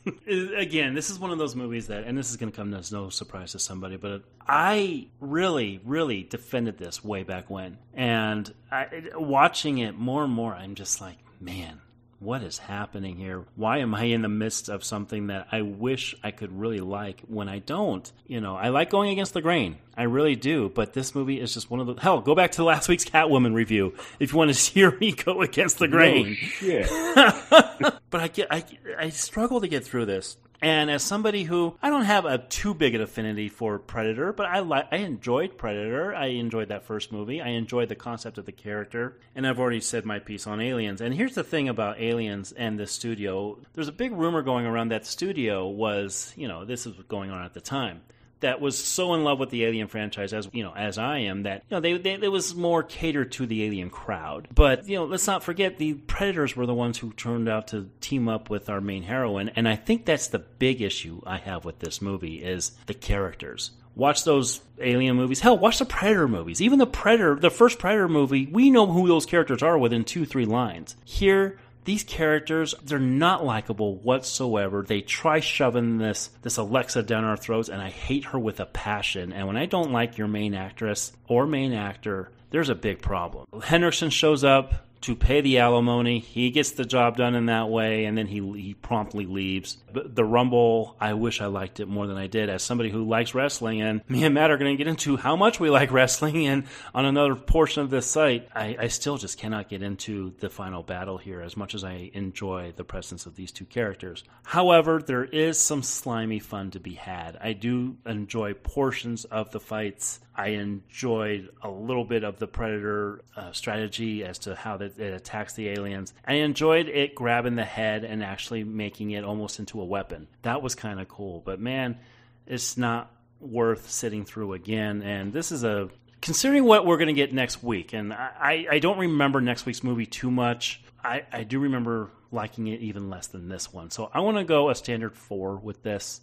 again, this is one of those movies that, and this is going to come as no surprise to somebody, but I really, really defended this way back when. And I, watching it more and more, I'm just like, man, what is happening here? Why am I in the midst of something that I wish I could really like when I don't? You know, I like going against the grain. I really do. But this movie is just one of the hell. Go back to last week's Catwoman review if you want to hear me go against the grain. No but I get, I, I struggle to get through this. And as somebody who I don't have a too big an affinity for Predator, but I li- I enjoyed Predator. I enjoyed that first movie. I enjoyed the concept of the character, and I've already said my piece on Aliens. And here's the thing about Aliens and the studio: there's a big rumor going around that studio was, you know, this is going on at the time that was so in love with the Alien franchise as you know as I am that you know they, they it was more catered to the Alien crowd. But you know let's not forget the Predators were the ones who turned out to team up with our main heroine, and I think that's the big issue I have with this movie is the characters. Watch those Alien movies. Hell, watch the Predator movies. Even the Predator, the first Predator movie, we know who those characters are within two, three lines. Here, these characters they're not likable whatsoever. They try shoving this this alexa down our throats and i hate her with a passion. And when i don't like your main actress or main actor there's a big problem. Henderson shows up to pay the alimony. He gets the job done in that way, and then he he promptly leaves. The Rumble, I wish I liked it more than I did. As somebody who likes wrestling, and me and Matt are going to get into how much we like wrestling, and on another portion of this site, I, I still just cannot get into the final battle here as much as I enjoy the presence of these two characters. However, there is some slimy fun to be had. I do enjoy portions of the fights. I enjoyed a little bit of the Predator uh, strategy as to how that it attacks the aliens. I enjoyed it grabbing the head and actually making it almost into a weapon. That was kind of cool. But man, it's not worth sitting through again. And this is a considering what we're going to get next week, and I, I don't remember next week's movie too much. I, I do remember liking it even less than this one. So I want to go a standard four with this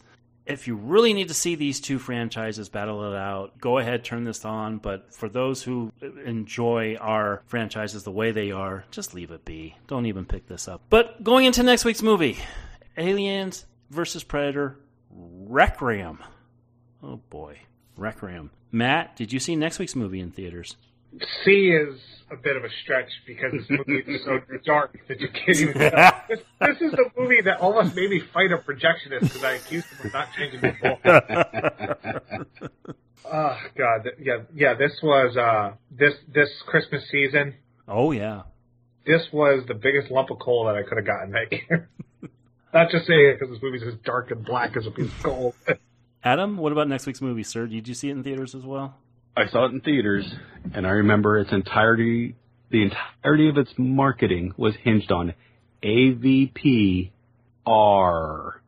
if you really need to see these two franchises battle it out, go ahead, turn this on. But for those who enjoy our franchises the way they are, just leave it be. Don't even pick this up. But going into next week's movie Aliens versus Predator Requiem. Oh boy, Requiem. Matt, did you see next week's movie in theaters? C is a bit of a stretch because this movie is so dark that you can't even tell. This, this is the movie that almost made me fight a projectionist because I accused him of not changing the bulb. oh God, yeah, yeah. This was uh, this this Christmas season. Oh yeah, this was the biggest lump of coal that I could have gotten that year. not just saying it because this movie's as dark and black as a piece of coal. Adam, what about next week's movie, sir? Did you see it in theaters as well? I saw it in theaters, and I remember its entirety, the entirety of its marketing was hinged on AVP R.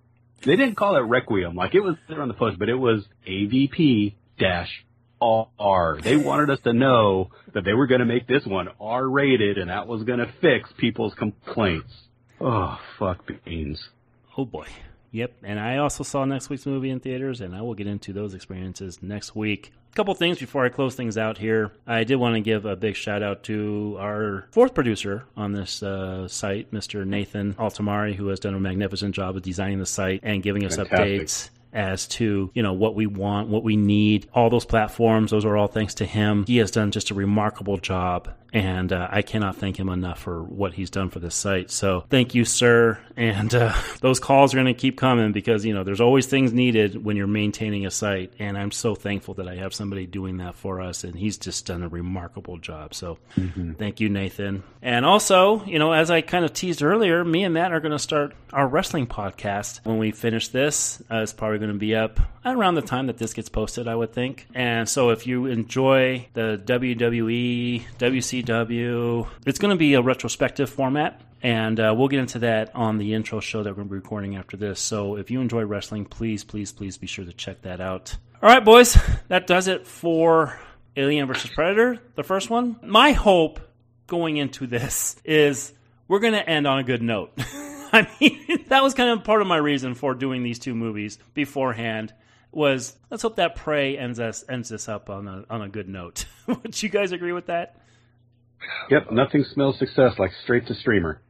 They didn't call it Requiem, like it was there on the post, but it was AVP dash R. They wanted us to know that they were going to make this one R rated, and that was going to fix people's complaints. Oh, fuck beans. Oh boy. Yep, and I also saw next week's movie in theaters, and I will get into those experiences next week. Couple things before I close things out here. I did want to give a big shout out to our fourth producer on this uh, site, Mr. Nathan Altamari, who has done a magnificent job of designing the site and giving us Fantastic. updates. As to, you know, what we want, what we need. All those platforms, those are all thanks to him. He has done just a remarkable job and uh, I cannot thank him enough for what he's done for this site. So thank you, sir. And uh, those calls are going to keep coming because you know there's always things needed when you're maintaining a site, and I'm so thankful that I have somebody doing that for us, and he's just done a remarkable job. So mm-hmm. thank you, Nathan. And also, you know, as I kind of teased earlier, me and Matt are going to start our wrestling podcast when we finish this. Uh, it's probably going to be up around the time that this gets posted, I would think. And so if you enjoy the WWE, WCW, it's going to be a retrospective format. And uh, we'll get into that on the intro show that we're recording after this. So if you enjoy wrestling, please, please, please be sure to check that out. All right, boys, that does it for Alien versus Predator, the first one. My hope going into this is we're going to end on a good note. I mean, that was kind of part of my reason for doing these two movies beforehand was let's hope that Prey ends us ends this up on a on a good note. Would you guys agree with that? Yep, nothing smells success like straight to streamer.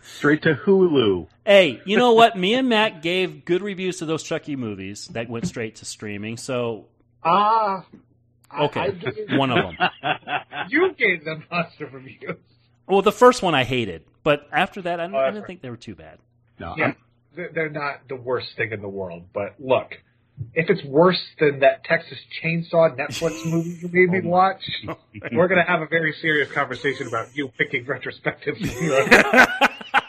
straight to Hulu. Hey, you know what? Me and Matt gave good reviews to those Chucky movies that went straight to streaming. So ah, uh, okay, I, I one of them. you gave them positive reviews. Well, the first one I hated, but after that, I, oh, I didn't think they were too bad. No, yeah, I'm... they're not the worst thing in the world. But look, if it's worse than that Texas Chainsaw Netflix movie you made me oh watch, we're going to have a very serious conversation about you picking retrospectives.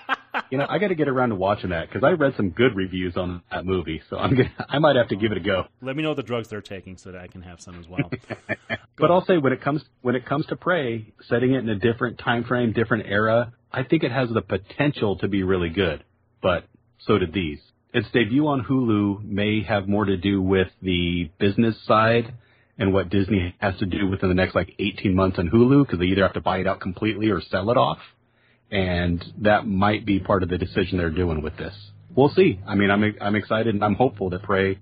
you know, I got to get around to watching that because I read some good reviews on that movie, so I'm gonna, I might have to give it a go. Let me know the drugs they're taking so that I can have some as well. but I'll say when it comes when it comes to Prey, setting it in a different time frame, different era, I think it has the potential to be really good. But so did these. Its debut on Hulu may have more to do with the business side and what Disney has to do within the next like 18 months on Hulu because they either have to buy it out completely or sell it off. And that might be part of the decision they're doing with this. We'll see. I mean, I'm I'm excited and I'm hopeful that Prey,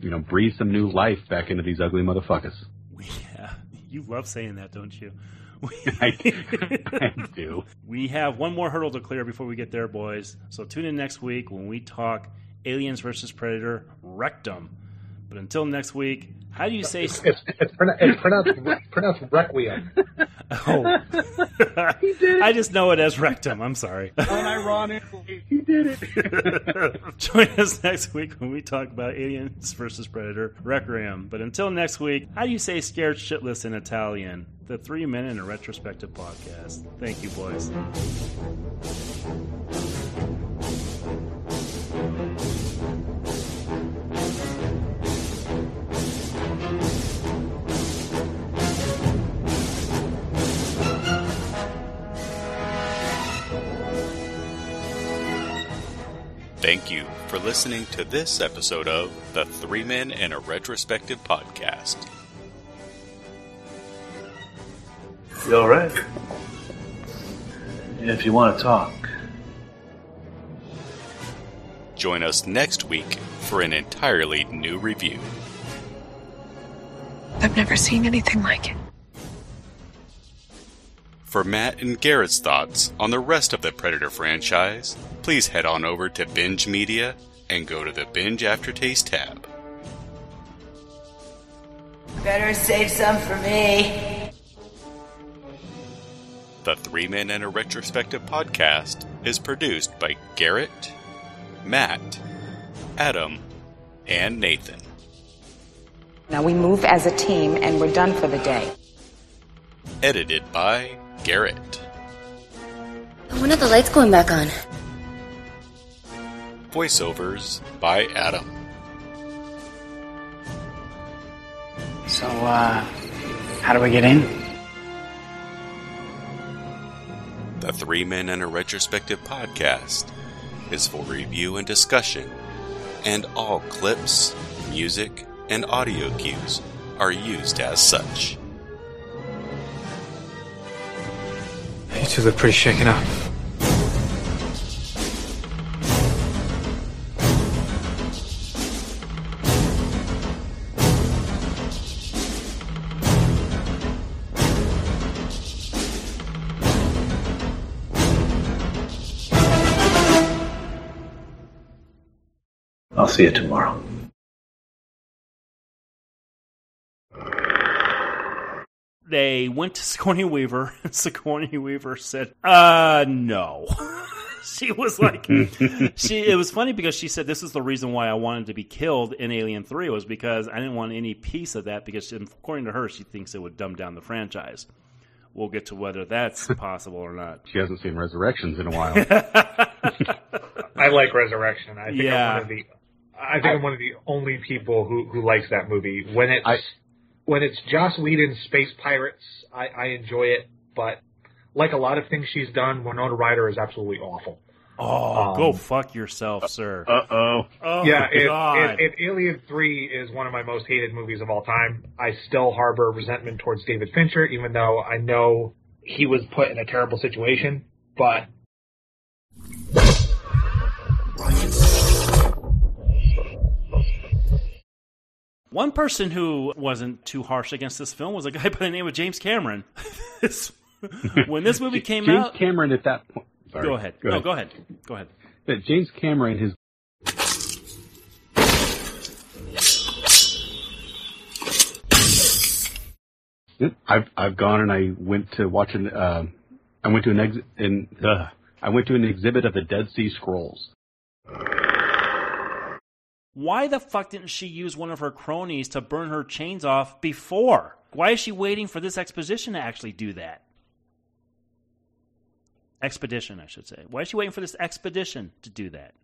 you know, breathe some new life back into these ugly motherfuckers. Yeah, you love saying that, don't you? I, I do. We have one more hurdle to clear before we get there, boys. So tune in next week when we talk Aliens versus Predator Rectum. But until next week, how do you say? It's, it's, it's, it's pronounced, pronounced requiem. Oh, he did it. I just know it as rectum. I'm sorry. Unironically, he did it. Join us next week when we talk about Aliens versus Predator Requiem. But until next week, how do you say scared shitless in Italian? The Three Men in a Retrospective podcast. Thank you, boys. Thank you for listening to this episode of the Three Men and a Retrospective podcast. You alright? If you want to talk. Join us next week for an entirely new review. I've never seen anything like it. For Matt and Garrett's thoughts on the rest of the Predator franchise, please head on over to Binge Media and go to the Binge Aftertaste tab. Better save some for me. The Three Men and a Retrospective podcast is produced by Garrett, Matt, Adam, and Nathan. Now we move as a team and we're done for the day. Edited by Garrett. When are the lights going back on? Voiceovers by Adam. So, uh, how do we get in? The Three Men and a Retrospective podcast is for review and discussion, and all clips, music, and audio cues are used as such. You two look pretty shaken up. I'll see you tomorrow. They went to Sigourney Weaver, and Sigourney Weaver said, "Uh, no." she was like, she. It was funny because she said, "This is the reason why I wanted to be killed in Alien Three was because I didn't want any piece of that because, according to her, she thinks it would dumb down the franchise." We'll get to whether that's possible or not. She hasn't seen Resurrections in a while. I like Resurrection. I think Yeah. I'm one of the. I think I, am one of the only people who who likes that movie. When it's when it's Joss Whedon's Space Pirates, I, I enjoy it. But like a lot of things she's done, Winona Ryder is absolutely awful. Oh, Um, go fuck yourself, sir. Uh oh. Oh, yeah, it, God. it, it, Alien Three is one of my most hated movies of all time. I still harbor resentment towards David Fincher, even though I know he was put in a terrible situation. But One person who wasn't too harsh against this film was a guy by the name of James Cameron. This- when this movie came James out, James Cameron at that point. Sorry. go ahead. no, go ahead. Go ahead. Yeah, James Cameron, his I've I've gone and I went to watch an uh, I went to an ex in uh, I went to an exhibit of the Dead Sea Scrolls. Why the fuck didn't she use one of her cronies to burn her chains off before? Why is she waiting for this exposition to actually do that? Expedition, I should say. Why is she waiting for this expedition to do that?